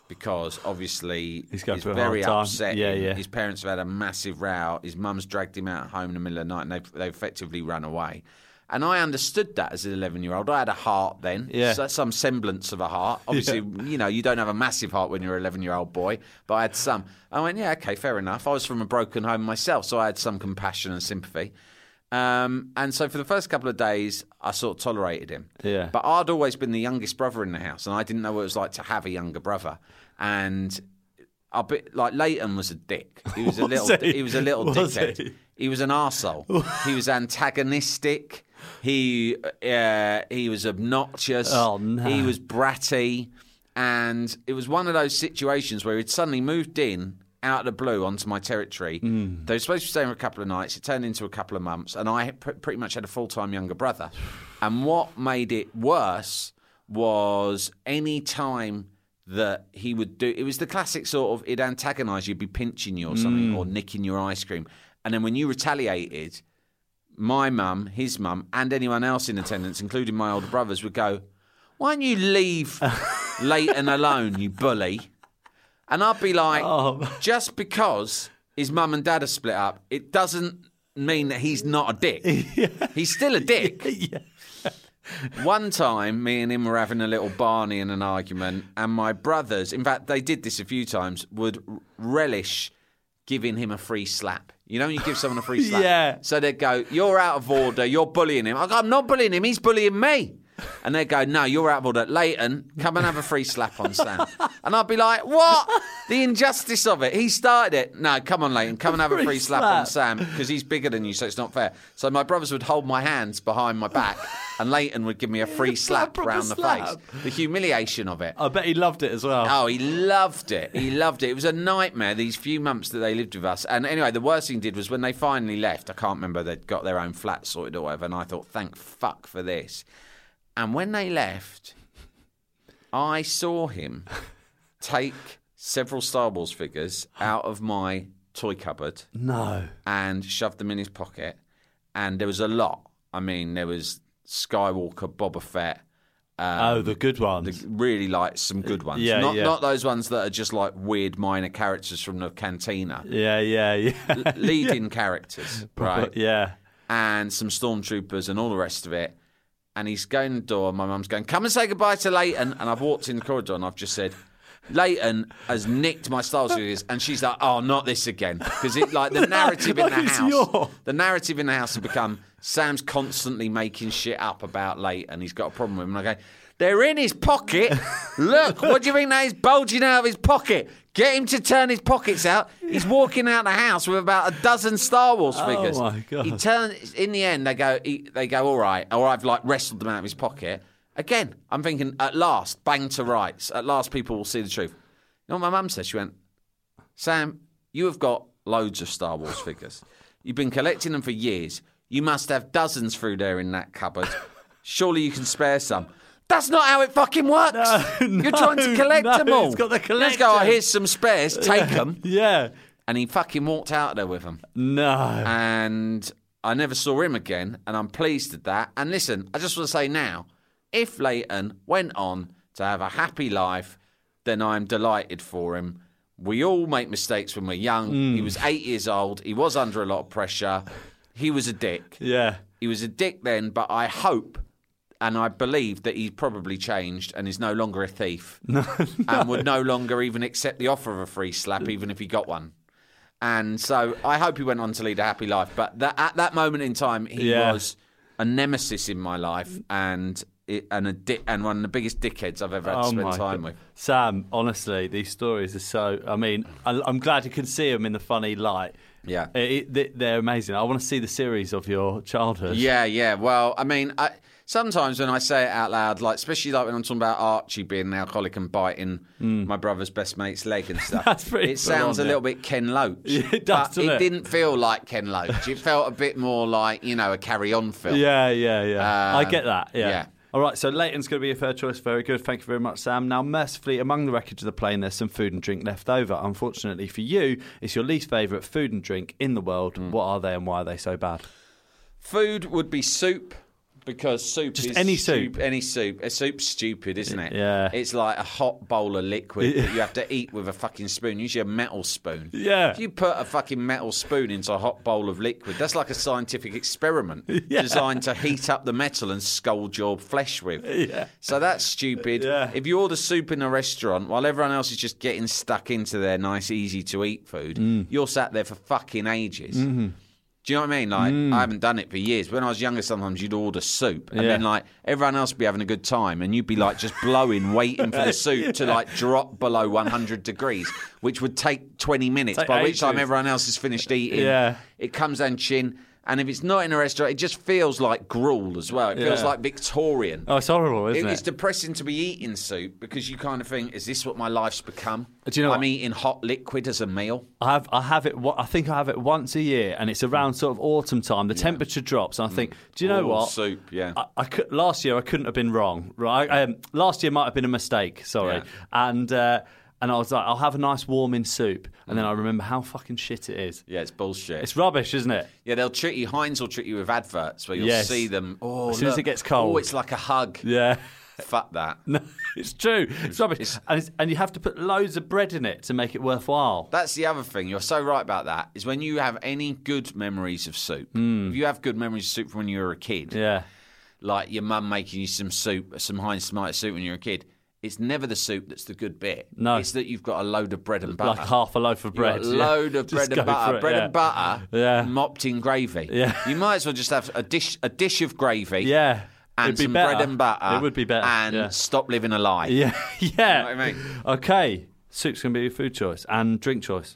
Speaker 2: because obviously
Speaker 1: He's a
Speaker 2: very upset.
Speaker 1: Yeah, yeah.
Speaker 2: His parents have had a massive row. His mum's dragged him out home in the middle of the night and they've, they've effectively run away. And I understood that as an 11 year old. I had a heart then,
Speaker 1: Yeah.
Speaker 2: so some semblance of a heart. Obviously, you know, you don't have a massive heart when you're an 11 year old boy, but I had some. I went, yeah, okay, fair enough. I was from a broken home myself, so I had some compassion and sympathy. Um, and so for the first couple of days, I sort of tolerated him.
Speaker 1: Yeah.
Speaker 2: But I'd always been the youngest brother in the house, and I didn't know what it was like to have a younger brother. And I bit like Leighton was a dick. He was a little.
Speaker 1: he?
Speaker 2: He? was a little
Speaker 1: Was
Speaker 2: dickhead.
Speaker 1: he?
Speaker 2: He? was an arsehole. he was antagonistic. He uh, he was obnoxious.
Speaker 1: Oh, no.
Speaker 2: He was bratty, and it was one of those situations where he'd suddenly moved in out of the blue onto my territory.
Speaker 1: Hmm.
Speaker 2: They were supposed to be staying for a couple of nights. It turned into a couple of months, and I pr- pretty much had a full time younger brother. And what made it worse was any time that he would do. It was the classic sort of, it'd antagonise you, he'd be pinching you or something,
Speaker 1: Mm.
Speaker 2: or nicking your ice cream. And then when you retaliated, my mum, his mum, and anyone else in attendance, including my older brothers, would go, Why don't you leave Leighton alone, you bully? And I'd be like,
Speaker 1: Oh.
Speaker 2: Just because his mum and dad are split up, it doesn't mean that he's not a dick. He's still a dick. One time, me and him were having a little Barney in an argument, and my brothers, in fact, they did this a few times, would relish giving him a free slap. You know, when you give someone a free slap.
Speaker 1: Yeah.
Speaker 2: So they'd go, "You're out of order. You're bullying him." I go, "I'm not bullying him. He's bullying me." And they'd go, "No, you're out of order. Leighton, come and have a free slap on Sam." And I'd be like, "What? The injustice of it. He started it. No, come on, Leighton, come and have a
Speaker 1: Free
Speaker 2: slap on. Sam because he's bigger than you, so it's not fair." So my brothers would hold my hands behind my back, and Leighton would give me a free slap round the
Speaker 1: slap.
Speaker 2: face. The humiliation of it.
Speaker 1: I bet he loved it as well.
Speaker 2: Oh, he loved it. He loved it. It was a nightmare these few months that they lived with us. And anyway, the worst thing did was when they finally left. I can't remember they'd got their own flat sorted or whatever. And I thought, thank fuck for this. And when they left, I saw him take several Star Wars figures out of my toy cupboard
Speaker 1: No.
Speaker 2: and shoved them in his pocket. And there was a lot. I mean, there was Skywalker, Boba Fett.
Speaker 1: Um, oh, the good ones.
Speaker 2: really like some good ones.
Speaker 1: Yeah,
Speaker 2: not
Speaker 1: yeah.
Speaker 2: not those ones that are just like weird minor characters from the cantina.
Speaker 1: yeah, yeah, yeah.
Speaker 2: Leading characters, right?
Speaker 1: Yeah.
Speaker 2: And some stormtroopers and all the rest of it. And he's going to the door, my mum's going, Come and say goodbye to Leighton. And I've walked in the corridor and I've just said, Leighton has nicked my Wars figures, and she's like, "Oh, not this again!" Because it like the narrative in the house,
Speaker 1: your-
Speaker 2: the narrative in the house has become Sam's constantly making shit up about Leighton. He's got a problem with him. And I go, "They're in his pocket. Look, what do you think that is bulging out of his pocket? Get him to turn his pockets out. He's walking out the house with about a dozen Star Wars oh figures.
Speaker 1: Oh, my God.
Speaker 2: He turns. In the end, they go. He, they go. All right. Or I've like wrestled them out of his pocket. Again, I'm thinking. At last, bang to rights. At last, people will see the truth. You know what my mum said? She went, Sam, you have got loads of Star Wars figures. You've been collecting them for years. You must have dozens through there in that cupboard. Surely you can spare some. That's not how it fucking works. You're trying to collect
Speaker 1: no,
Speaker 2: them all.
Speaker 1: it's got the
Speaker 2: Let's go. Oh, here's some spares. Take them.
Speaker 1: Yeah.
Speaker 2: And he fucking walked out there with them.
Speaker 1: No.
Speaker 2: And I never saw him again. And I'm pleased at that. And listen, I just want to say now, if Leighton went on to have a happy life, then I'm delighted for him. We all make mistakes when we're young. Mm. He was eight years old. He was under a lot of pressure. He was a dick.
Speaker 1: yeah.
Speaker 2: He was a dick then, but I hope and I believe that he's probably changed and is no longer a thief and would no longer even accept the offer of a free slap, even if he got one. And so I hope he went on to lead a happy life. But that, at that moment in time, he
Speaker 1: Yeah.
Speaker 2: was a nemesis in my life and it, and a dick, and one of the biggest dickheads I've ever had to
Speaker 1: Oh
Speaker 2: spend time
Speaker 1: God.
Speaker 2: with.
Speaker 1: Sam, honestly, these stories are so. I mean, I, I'm glad you can see them in the funny light.
Speaker 2: Yeah.
Speaker 1: It- it- they- they're amazing. I want to see the series of your childhood.
Speaker 2: Yeah, yeah. Well, I mean, I, sometimes when I say it out loud, like especially like when I'm talking about Archie being an alcoholic and biting my brother's best mate's leg and stuff.
Speaker 1: That's pretty
Speaker 2: it sounds
Speaker 1: full
Speaker 2: a
Speaker 1: on,
Speaker 2: little bit Ken Loach.
Speaker 1: Yeah, it does,
Speaker 2: but it
Speaker 1: it?
Speaker 2: didn't feel like Ken Loach. It felt a bit more like you know a Carry On film.
Speaker 1: Yeah, yeah, yeah. I
Speaker 2: Um,
Speaker 1: get that. Yeah.
Speaker 2: yeah.
Speaker 1: All right, so Leighton's going to be a fair choice. Very good. Thank you very much, Sam. Now, mercifully, among the wreckage of the plane, there's some food and drink left over. Unfortunately for you, it's your least favourite food and drink in the world.
Speaker 2: Hmm.
Speaker 1: What are they and why are they so bad?
Speaker 2: Food would be soup because soup
Speaker 1: Just
Speaker 2: is
Speaker 1: any
Speaker 2: stu-
Speaker 1: soup.
Speaker 2: Any soup. A soup's stupid, isn't it?
Speaker 1: Yeah.
Speaker 2: It's like a hot bowl of liquid that you have to eat with a fucking spoon. Usually a metal spoon.
Speaker 1: Yeah.
Speaker 2: If you put a fucking metal spoon into a hot bowl of liquid, that's like a scientific experiment
Speaker 1: Yeah.
Speaker 2: designed to heat up the metal and scald your flesh with.
Speaker 1: Yeah.
Speaker 2: So that's stupid.
Speaker 1: Yeah.
Speaker 2: If you order soup in a restaurant while everyone else is just getting stuck into their nice, easy to eat food,
Speaker 1: Mm.
Speaker 2: you're sat there for fucking ages.
Speaker 1: Mm-hmm.
Speaker 2: Do you know what I mean? Like,
Speaker 1: Mm.
Speaker 2: I haven't done it for years. When I was younger, sometimes you'd order soup, and
Speaker 1: Yeah.
Speaker 2: then like everyone else would be having a good time, and you'd be like just blowing, waiting for the soup to like drop below 100 degrees, which would take 20 minutes. By which time everyone else has finished eating,
Speaker 1: Yeah.
Speaker 2: it comes down chin. And if it's not in a restaurant, it just feels like gruel as well. It feels
Speaker 1: Yeah.
Speaker 2: like Victorian.
Speaker 1: Oh, it's horrible, isn't
Speaker 2: It-
Speaker 1: it?
Speaker 2: It's depressing to be eating soup because you kind of think, is this what my life's become?
Speaker 1: Do you know
Speaker 2: I'm
Speaker 1: what?
Speaker 2: eating hot liquid as a meal.
Speaker 1: I have I have it. wa- I think I have it once a year, and it's around sort of autumn time. The temperature drops, and I think, do you know
Speaker 2: Oh,
Speaker 1: what?
Speaker 2: soup, yeah.
Speaker 1: I, I could, last year I couldn't have been wrong, right? Um, last year might have been a mistake. Sorry,
Speaker 2: Yeah.
Speaker 1: and uh, and I was like, I'll have a nice warming soup, and then I remember how fucking shit it is.
Speaker 2: Yeah, it's bullshit.
Speaker 1: It's rubbish, isn't it?
Speaker 2: yeah, they'll treat you. Heinz will treat you with adverts where you'll
Speaker 1: Yes.
Speaker 2: see them. Oh,
Speaker 1: As soon as
Speaker 2: look.
Speaker 1: it gets cold.
Speaker 2: oh, it's like a hug.
Speaker 1: Yeah.
Speaker 2: Fuck that.
Speaker 1: No, it's true. It's rubbish, and, it's, and you have to put loads of bread in it to make it worthwhile.
Speaker 2: That's the other thing. You're so right about that. Is when you have any good memories of soup. If you have good memories of soup from when you were a kid,
Speaker 1: Hmm. Yeah.
Speaker 2: like your mum making you some soup, some Heinz tomato soup when you were a kid, it's never the soup that's the good bit.
Speaker 1: No.
Speaker 2: it's that you've got a load of bread and butter.
Speaker 1: Like half a loaf of bread. yeah.
Speaker 2: load of bread and butter.
Speaker 1: it,
Speaker 2: bread
Speaker 1: yeah.
Speaker 2: and butter,
Speaker 1: Yeah.
Speaker 2: mopped in gravy.
Speaker 1: Yeah.
Speaker 2: you might as well just have a dish, a dish of gravy.
Speaker 1: Yeah.
Speaker 2: and
Speaker 1: It'd be
Speaker 2: some
Speaker 1: better.
Speaker 2: bread and butter.
Speaker 1: It would be better,
Speaker 2: And
Speaker 1: yeah.
Speaker 2: stop living a lie.
Speaker 1: Yeah, yeah.
Speaker 2: what I mean?
Speaker 1: Okay, soup's gonna be your food choice and drink choice.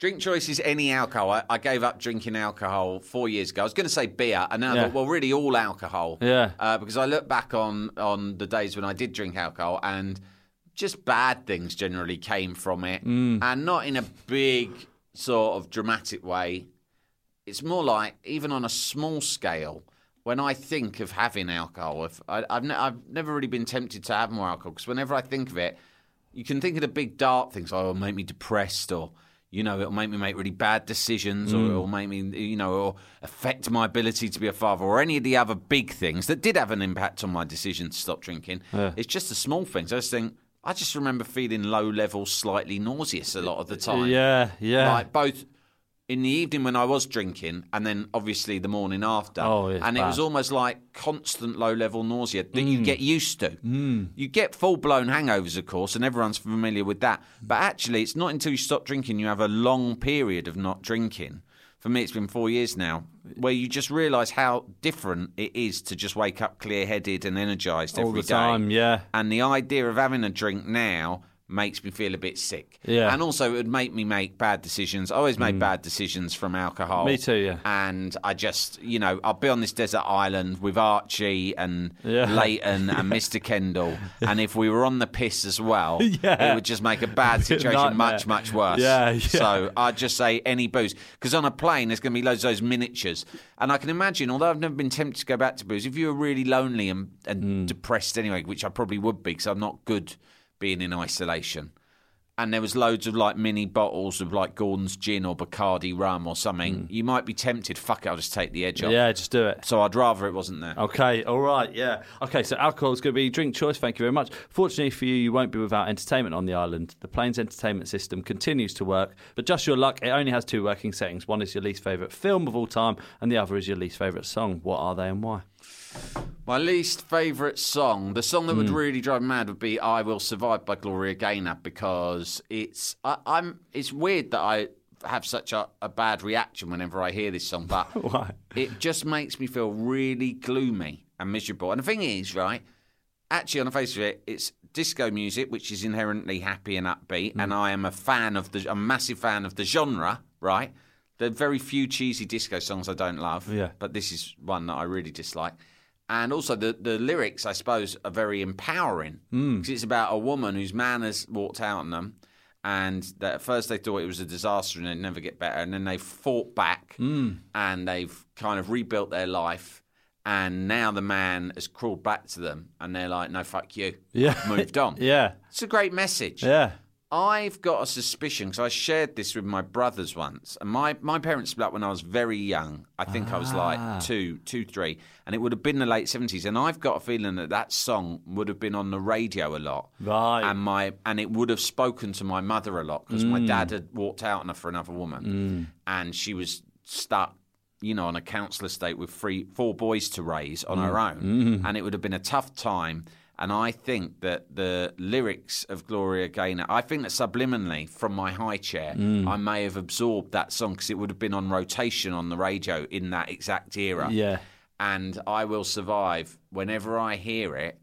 Speaker 2: Drink choice is any alcohol. I, I gave up drinking alcohol four years ago. I was going to say beer, and I
Speaker 1: Yeah.
Speaker 2: thought, well, really, all alcohol.
Speaker 1: Yeah.
Speaker 2: Uh, because I look back on on the days when I did drink alcohol, and just bad things generally came from it,
Speaker 1: Mm.
Speaker 2: and not in a big sort of dramatic way. It's more like even on a small scale. When I think of having alcohol, if I, I've, ne- I've never really been tempted to have more alcohol because whenever I think of it, you can think of the big dark things. Oh, it'll make me depressed, or you know, it'll make me make really bad decisions, or mm. it'll make me, you know, or affect my ability to be a father, or any of the other big things that did have an impact on my decision to stop drinking. It's just the small things. I just think. I just remember feeling low level, slightly nauseous a lot of the time.
Speaker 1: Yeah, yeah.
Speaker 2: Like both in the evening when I was drinking, and then obviously the morning after.
Speaker 1: Oh,
Speaker 2: and it was almost like constant low level nausea that you get used to. Mm. You get full blown hangovers, of course, and everyone's familiar with that. But actually, it's not until you stop drinking you have a long period of not drinking. For me, it's been four years now, where you just realise how different it is to just wake up clear headed and energised
Speaker 1: All
Speaker 2: every
Speaker 1: the
Speaker 2: day.
Speaker 1: time, yeah.
Speaker 2: And the idea of having a drink now makes me feel a bit sick.
Speaker 1: Yeah.
Speaker 2: And also, it would make me make bad decisions. I always made bad decisions from alcohol.
Speaker 1: Mm. Me too, yeah.
Speaker 2: And I just, you know, I'll be on this desert island with Archie and
Speaker 1: Yeah.
Speaker 2: Leighton and Mr. Kendall. And if we were on the piss as well,
Speaker 1: Yeah.
Speaker 2: it would just make a bad situation
Speaker 1: Nightmare.
Speaker 2: much, much worse.
Speaker 1: Yeah, yeah.
Speaker 2: So I'd just say any booze. Because on a plane, there's going to be loads of those miniatures. And I can imagine, although I've never been tempted to go back to booze, if you were really lonely and, and
Speaker 1: Hmm.
Speaker 2: depressed anyway, which I probably would be because I'm not good being in isolation. And there was loads of like mini bottles of like Gordon's gin or Bacardi rum or something. Hmm. You might be tempted. Fuck it, I'll just take the edge off.
Speaker 1: Yeah, just do it.
Speaker 2: So I'd rather it wasn't there.
Speaker 1: Okay, all right, yeah. Okay, so alcohol is going to be drink choice. Thank you very much. Fortunately for you, you won't be without entertainment on the island. The plane's entertainment system continues to work, but just your luck, it only has two working settings. One is your least favourite film of all time, and the other is your least favourite song. What are they and why?
Speaker 2: My least favourite song, the song that
Speaker 1: Hmm.
Speaker 2: would really drive me mad, would be "I Will Survive" by Gloria Gaynor because it's I, I'm. It's weird that I have such a, a bad reaction whenever I hear this song, but
Speaker 1: Why?
Speaker 2: it just makes me feel really gloomy and miserable. And the thing is, right? Actually, on the face of it, it's disco music, which is inherently happy and upbeat, and I am a fan of the, a massive fan of the genre, right? There are very few cheesy disco songs I don't love,
Speaker 1: Yeah.
Speaker 2: but this is one that I really dislike. And also, the, the lyrics, I suppose, are very empowering hmm. because it's about a woman whose man has walked out on them. And that at first they thought it was a disaster and they'd never get better. And then they fought back hmm. and they've kind of rebuilt their life. And now the man has crawled back to them and they're like, no, fuck you.
Speaker 1: Yeah.
Speaker 2: Moved on.
Speaker 1: Yeah,
Speaker 2: It's a great message.
Speaker 1: yeah.
Speaker 2: I've got a suspicion because I shared this with my brothers once, and my, my parents split up when I was very young. I think I was
Speaker 1: Ah.
Speaker 2: like two, two, three, and it would have been the late seventies. And I've got a feeling that that song would have been on the radio a lot,
Speaker 1: Right.
Speaker 2: And my and it would have spoken to my mother a lot because
Speaker 1: Mm.
Speaker 2: my dad had walked out on her for another woman, and she was stuck. You know, on a council estate with three, four boys to raise on her
Speaker 1: Mm.
Speaker 2: own,
Speaker 1: Mm-hmm.
Speaker 2: and it would have been a tough time. And I think that the lyrics of Gloria Gaynor, I think that subliminally from my high chair,
Speaker 1: Mm.
Speaker 2: I may have absorbed that song because it would have been on rotation on the radio in that exact era.
Speaker 1: Yeah.
Speaker 2: And I Will Survive, whenever I hear it,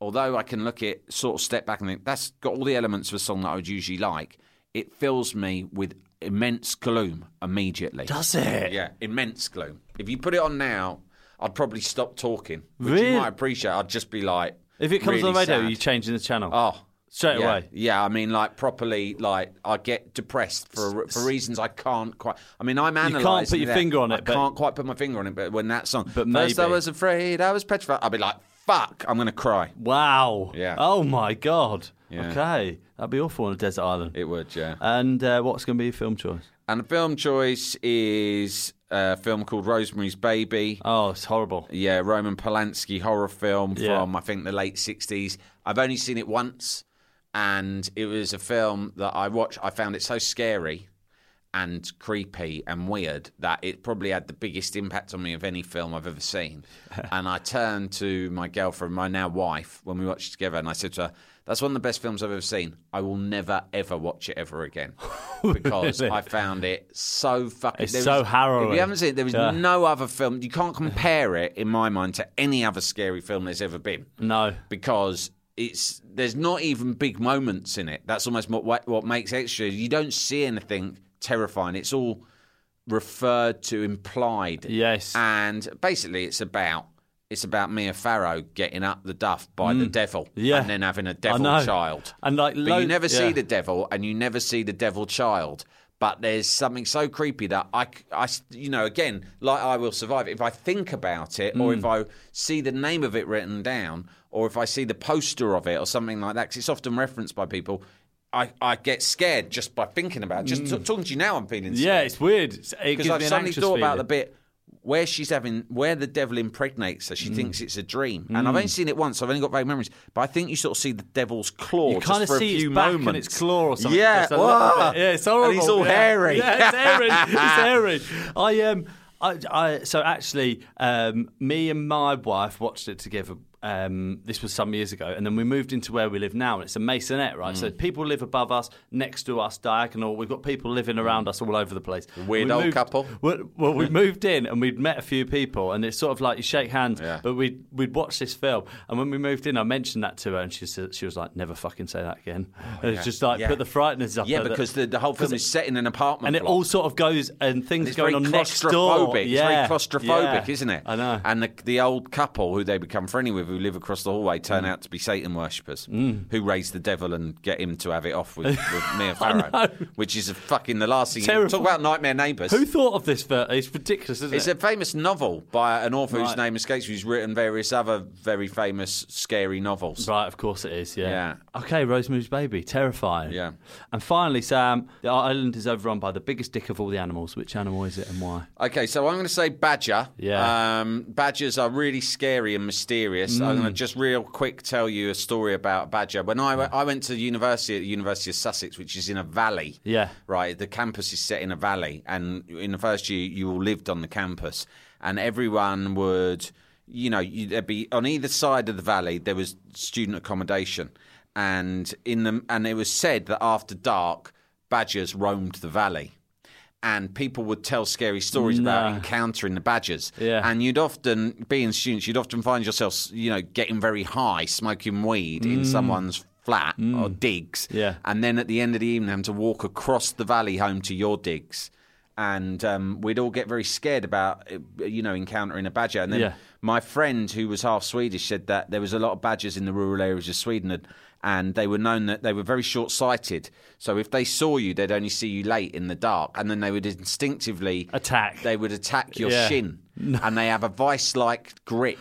Speaker 2: although I can look at sort of step back and think that's got all the elements of a song that I would usually like, it fills me with immense gloom immediately.
Speaker 1: Does it?
Speaker 2: Yeah, immense gloom. If you put it on now, I'd probably stop talking, which
Speaker 1: Really?
Speaker 2: you might appreciate. I'd just be like,
Speaker 1: If it comes
Speaker 2: really
Speaker 1: on the radio,
Speaker 2: sad.
Speaker 1: you changing the channel.
Speaker 2: Oh,
Speaker 1: Straight
Speaker 2: yeah.
Speaker 1: away.
Speaker 2: Yeah, I mean, like properly, like I get depressed for for reasons I can't quite. I mean, I'm analysing.
Speaker 1: You can't put your
Speaker 2: that.
Speaker 1: finger on
Speaker 2: I
Speaker 1: it, but-
Speaker 2: can't quite put my finger on it. But when that song,
Speaker 1: But
Speaker 2: first I
Speaker 1: maybe.
Speaker 2: was afraid, I was petrified. I'd be like, "Fuck, I'm gonna cry."
Speaker 1: Wow.
Speaker 2: Yeah.
Speaker 1: Oh my god.
Speaker 2: Yeah.
Speaker 1: Okay, that'd be awful on a desert island.
Speaker 2: It would, yeah.
Speaker 1: and uh, what's going to be your film choice?
Speaker 2: And the film choice is a film called Rosemary's Baby.
Speaker 1: Oh, it's horrible.
Speaker 2: Yeah, Roman Polanski horror film
Speaker 1: Yeah.
Speaker 2: from I think the late '60s. I've only seen it once, and it was a film that I watched. I found it so scary and creepy and weird that it probably had the biggest impact on me of any film I've ever seen. and I turned to my girlfriend, my now wife, when we watched it together, and I said to her, "That's one of the best films I've ever seen. I will never ever watch it ever again because I found it so fucking.
Speaker 1: It's
Speaker 2: there
Speaker 1: so
Speaker 2: was-
Speaker 1: harrowing.
Speaker 2: If you haven't seen it, there is
Speaker 1: Yeah.
Speaker 2: no other film. You can't compare it in my mind to any other scary film there's ever been
Speaker 1: No.
Speaker 2: because it's there's not even big moments in it. That's almost what what, makes extra. You don't see anything terrifying. It's all referred to, implied.
Speaker 1: Yes.
Speaker 2: and basically it's about. It's about Mia Farrow getting up the duff by the devil
Speaker 1: Mm. Yeah.
Speaker 2: and then having a devil child.
Speaker 1: And like,
Speaker 2: But you never see the devil and you never see the devil child. But there's something so creepy that I, I you know, again, like I Will Survive, if I think about it or
Speaker 1: Mm.
Speaker 2: if I see the name of it written down or if I see the poster of it or something like that, because it's often referenced by people, I, I get scared just by thinking about it. Just t- talking to you now, I'm feeling
Speaker 1: Mm. Yeah, it's weird. It's- It
Speaker 2: because I've
Speaker 1: me
Speaker 2: suddenly thought about the bit where she's having where the devil impregnates her.
Speaker 1: Mm.
Speaker 2: She thinks it's a dream, and I've only seen it once. So I've only got vague memories, but I think you sort of see the devil's claw.
Speaker 1: You kind of see
Speaker 2: few
Speaker 1: its back
Speaker 2: moments.
Speaker 1: and its claw or something.
Speaker 2: Yeah,
Speaker 1: just a little bit. yeah, it's horrible.
Speaker 2: And he's all
Speaker 1: yeah.
Speaker 2: hairy.
Speaker 1: Yeah, it's hairy. it's hairy. I um, I, I so actually, um, me and my wife watched it together. Um, this was some years ago, and then we moved into where we live now, and it's a masonette, right?
Speaker 2: Mm.
Speaker 1: So people live above us, next to us, diagonal. We've got people living around us all over the place.
Speaker 2: Weird
Speaker 1: We
Speaker 2: old
Speaker 1: moved-
Speaker 2: couple.
Speaker 1: Well, well, we moved in and we'd met a few people, and it's sort of like you shake hands,
Speaker 2: Yeah.
Speaker 1: but we'd we'd watched this film, and when we moved in, I mentioned that to her, and she said she was like, "Never fucking say that again." and it's just like
Speaker 2: Oh, Yeah.
Speaker 1: put the frighteners up.
Speaker 2: Yeah, because the, the whole film is set in an apartment
Speaker 1: and it all sort of goes and things going on next door. Yeah,
Speaker 2: It's very claustrophobic,
Speaker 1: yeah.
Speaker 2: isn't it?
Speaker 1: I know.
Speaker 2: And the, the old couple who they become friendly with, who live across the hallway, turn
Speaker 1: Mm.
Speaker 2: out to be Satan worshippers who raise the devil and get him to have it off with, with Mia Farrow, which is a fucking the last thing.
Speaker 1: Terrible.
Speaker 2: Talk about nightmare neighbours.
Speaker 1: Who thought of this? It's ridiculous, isn't
Speaker 2: It's
Speaker 1: it?
Speaker 2: It's a famous novel by an author whose name escapes me, who's written various other very famous scary novels.
Speaker 1: Right, of course it is. Yeah.
Speaker 2: Yeah.
Speaker 1: Okay, Rosemary's Baby, terrifying.
Speaker 2: Yeah.
Speaker 1: And finally, Sam, the island is overrun by the biggest dick of all the animals. Which animal is it and why?
Speaker 2: Okay, so I'm going to say badger.
Speaker 1: Yeah.
Speaker 2: Um, badgers are really scary and mysterious. I'm
Speaker 1: Mm.
Speaker 2: going to just real quick tell you a story about a badger. When I went, I went to university at the University of Sussex, which is in a valley.
Speaker 1: Yeah.
Speaker 2: Right. The campus is set in a valley, and in the first year, you all lived on the campus, and everyone would, you know, you, there'd be on either side of the valley there was student accommodation, and in the and it was said that after dark, badgers roamed the valley. And people would tell scary stories about encountering the badgers.
Speaker 1: Yeah.
Speaker 2: And you'd often, being students, you'd often find yourself, you know, getting very high, smoking weed in someone's flat or digs.
Speaker 1: Yeah.
Speaker 2: And then at the end of the evening, having to walk across the valley home to your digs. And um, we'd all get very scared about, uh, you know, encountering a badger. And then
Speaker 1: Yeah.
Speaker 2: my friend, who was half Swedish, said that there was a lot of badgers in the rural areas of Sweden, and, and they were known that they were very short-sighted. So if they saw you, they'd only see you late in the dark, and then they would instinctively
Speaker 1: Attack.
Speaker 2: They would attack your
Speaker 1: Yeah.
Speaker 2: shin, and they have a vice-like grip.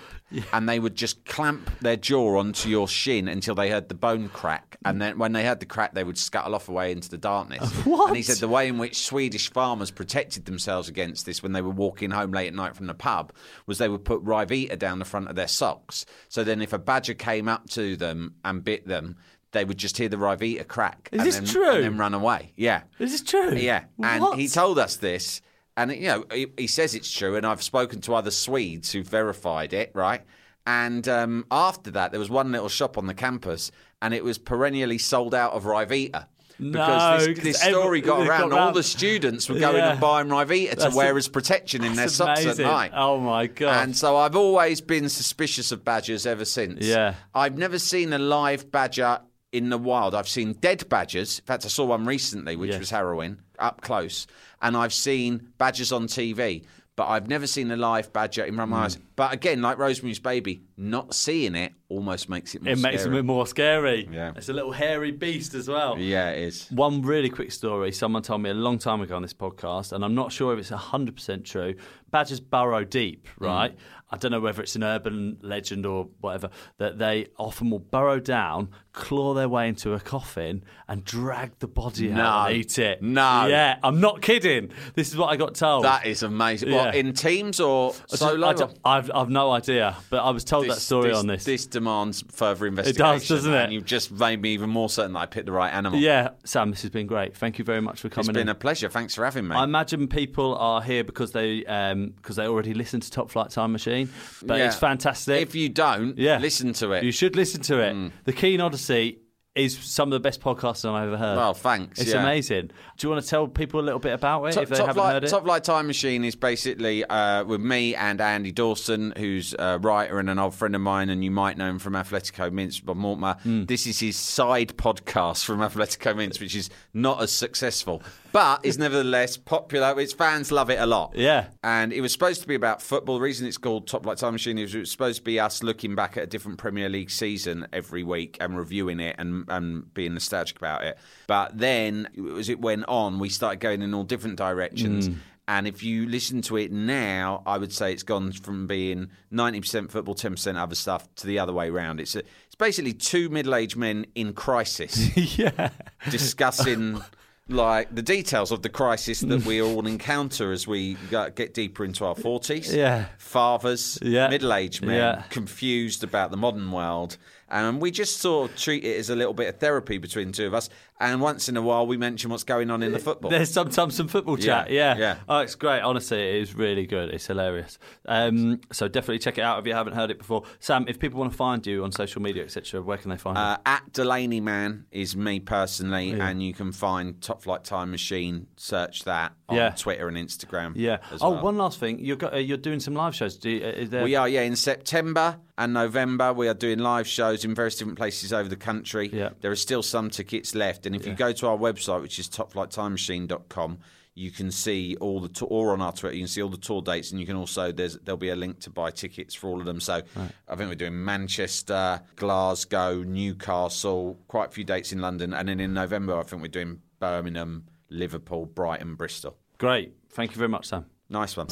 Speaker 2: And they would just clamp their jaw onto your shin until they heard the bone crack, and then when they heard the crack, they would scuttle off away into the darkness.
Speaker 1: What?
Speaker 2: And he said the way in which Swedish farmers protected themselves against this when they were walking home late at night from the pub was they would put Ryvita down the front of their socks. So then, if a badger came up to them and bit them, they would just hear the Ryvita crack.
Speaker 1: Is
Speaker 2: and
Speaker 1: this
Speaker 2: then,
Speaker 1: true?
Speaker 2: And then run away. Yeah.
Speaker 1: Is this true?
Speaker 2: Yeah, and
Speaker 1: What?
Speaker 2: he told us this, and you know he, he says it's true, and I've spoken to other Swedes who verified it, right? And um, after that, there was one little shop on the campus, and it was perennially sold out of
Speaker 1: Ryvita.
Speaker 2: Because this,
Speaker 1: 'cause
Speaker 2: this
Speaker 1: every-
Speaker 2: story got
Speaker 1: got
Speaker 2: around, and all the students were going
Speaker 1: Yeah.
Speaker 2: and buying Ryvita to
Speaker 1: That's
Speaker 2: wear
Speaker 1: a-
Speaker 2: as protection in their socks
Speaker 1: amazing.
Speaker 2: at night.
Speaker 1: Oh my god!
Speaker 2: And so I've always been suspicious of badgers ever since.
Speaker 1: Yeah.
Speaker 2: I've never seen a live badger in the wild. I've seen dead badgers. In fact, I saw one recently, which
Speaker 1: Yes.
Speaker 2: was harrowing, up close. And I've seen badgers on TV. but I've never seen a live badger in my hmm. eyes. But again, like Rosemary's Baby, not seeing it almost makes it more
Speaker 1: It makes it a
Speaker 2: scary.
Speaker 1: bit more scary.
Speaker 2: Yeah.
Speaker 1: It's a little hairy beast as well.
Speaker 2: Yeah, it is.
Speaker 1: One really quick story someone told me a long time ago on this podcast, and I'm not sure if it's 100% true. Badgers burrow deep,
Speaker 2: Mm.
Speaker 1: right? I don't know whether it's an urban legend or whatever, that they often will burrow down, claw their way into a coffin, and drag the body
Speaker 2: No.
Speaker 1: out and eat it.
Speaker 2: No.
Speaker 1: Yeah, I'm not kidding. This is what I got told.
Speaker 2: That is amazing. What, in teams or solo?
Speaker 1: I don't- I've, I've no idea, but I was told that story on this.
Speaker 2: This demands further investigation.
Speaker 1: It does, doesn't it?
Speaker 2: And you've just made me even more certain that I picked the right animal.
Speaker 1: yeah, Sam, this has been great. Thank you very much for
Speaker 2: It's
Speaker 1: coming
Speaker 2: been
Speaker 1: in.
Speaker 2: a pleasure. Thanks for having me.
Speaker 1: I imagine people are here because they um, because they already listened to Top Flight Time Machine, but
Speaker 2: Yeah.
Speaker 1: it's fantastic.
Speaker 2: If you don't,
Speaker 1: yeah,
Speaker 2: listen to it. Mm.
Speaker 1: You should listen to it. The Keane Odyssey is some of the best podcasts I've ever heard.
Speaker 2: Well, thanks,
Speaker 1: It's
Speaker 2: yeah.
Speaker 1: amazing. Do you want to tell people a little bit about it
Speaker 2: Top,
Speaker 1: if they haven't
Speaker 2: Flight,
Speaker 1: heard it?
Speaker 2: Top Flight Time Machine is basically uh, with me and Andy Dawson, who's a writer and an old friend of mine, and you might know him from Atletico Minsk, Bob Mortimer.
Speaker 1: Hmm.
Speaker 2: This is his side podcast from Atletico Minsk, which is not as successful, but is nevertheless popular. Its fans love it a lot.
Speaker 1: Yeah.
Speaker 2: And it was supposed to be about football. The reason it's called Top Flight Time Machine is it was supposed to be us looking back at a different Premier League season every week and reviewing it and, and being nostalgic about it. But then, as it went on, we started going in all different directions. Mm. And if you listen to it now, I would say it's gone from being 90% football, 10% other stuff to the other way around. It's, a, it's basically two middle aged men in crisis
Speaker 1: yeah,
Speaker 2: discussing like the details of the crisis that we all encounter as we get deeper into our 40s.
Speaker 1: Yeah.
Speaker 2: Fathers,
Speaker 1: Yeah.
Speaker 2: middle-aged men,
Speaker 1: Yeah.
Speaker 2: confused about the modern world. And we just sort of treat it as a little bit of therapy between the two of us. And once in a while, we mention what's going on in the football.
Speaker 1: there's sometimes some football chat.
Speaker 2: Yeah,
Speaker 1: Yeah,
Speaker 2: yeah.
Speaker 1: Oh, it's great. Honestly, it is really good. It's hilarious. Um, so definitely check it out if you haven't heard it before. Sam, if people want to find you on social media, etc., where can they find you?
Speaker 2: Uh, at Delaney Man is me personally, and you can find Top Flight Time Machine. Search that on
Speaker 1: Yeah.
Speaker 2: Twitter and Instagram.
Speaker 1: Yeah. Oh,
Speaker 2: well.
Speaker 1: one last thing. You're go- uh, you're doing some live shows. Do you, uh, there?
Speaker 2: We are, yeah. In September and November, we are doing live shows in various different places over the country.
Speaker 1: Yeah.
Speaker 2: There are still some tickets left. And if you go to our website, which is topflighttimemachine.com, you can see all the, tour, or on our Twitter, you can see all the tour dates. And you can also, there's, there'll be a link to buy tickets for all of them. So I think we're doing Manchester, Glasgow, Newcastle, quite a few dates in London. And then in November, I think we're doing Birmingham, Liverpool, Brighton, Bristol.
Speaker 1: Great. Thank you very much, Sam.
Speaker 2: Nice one.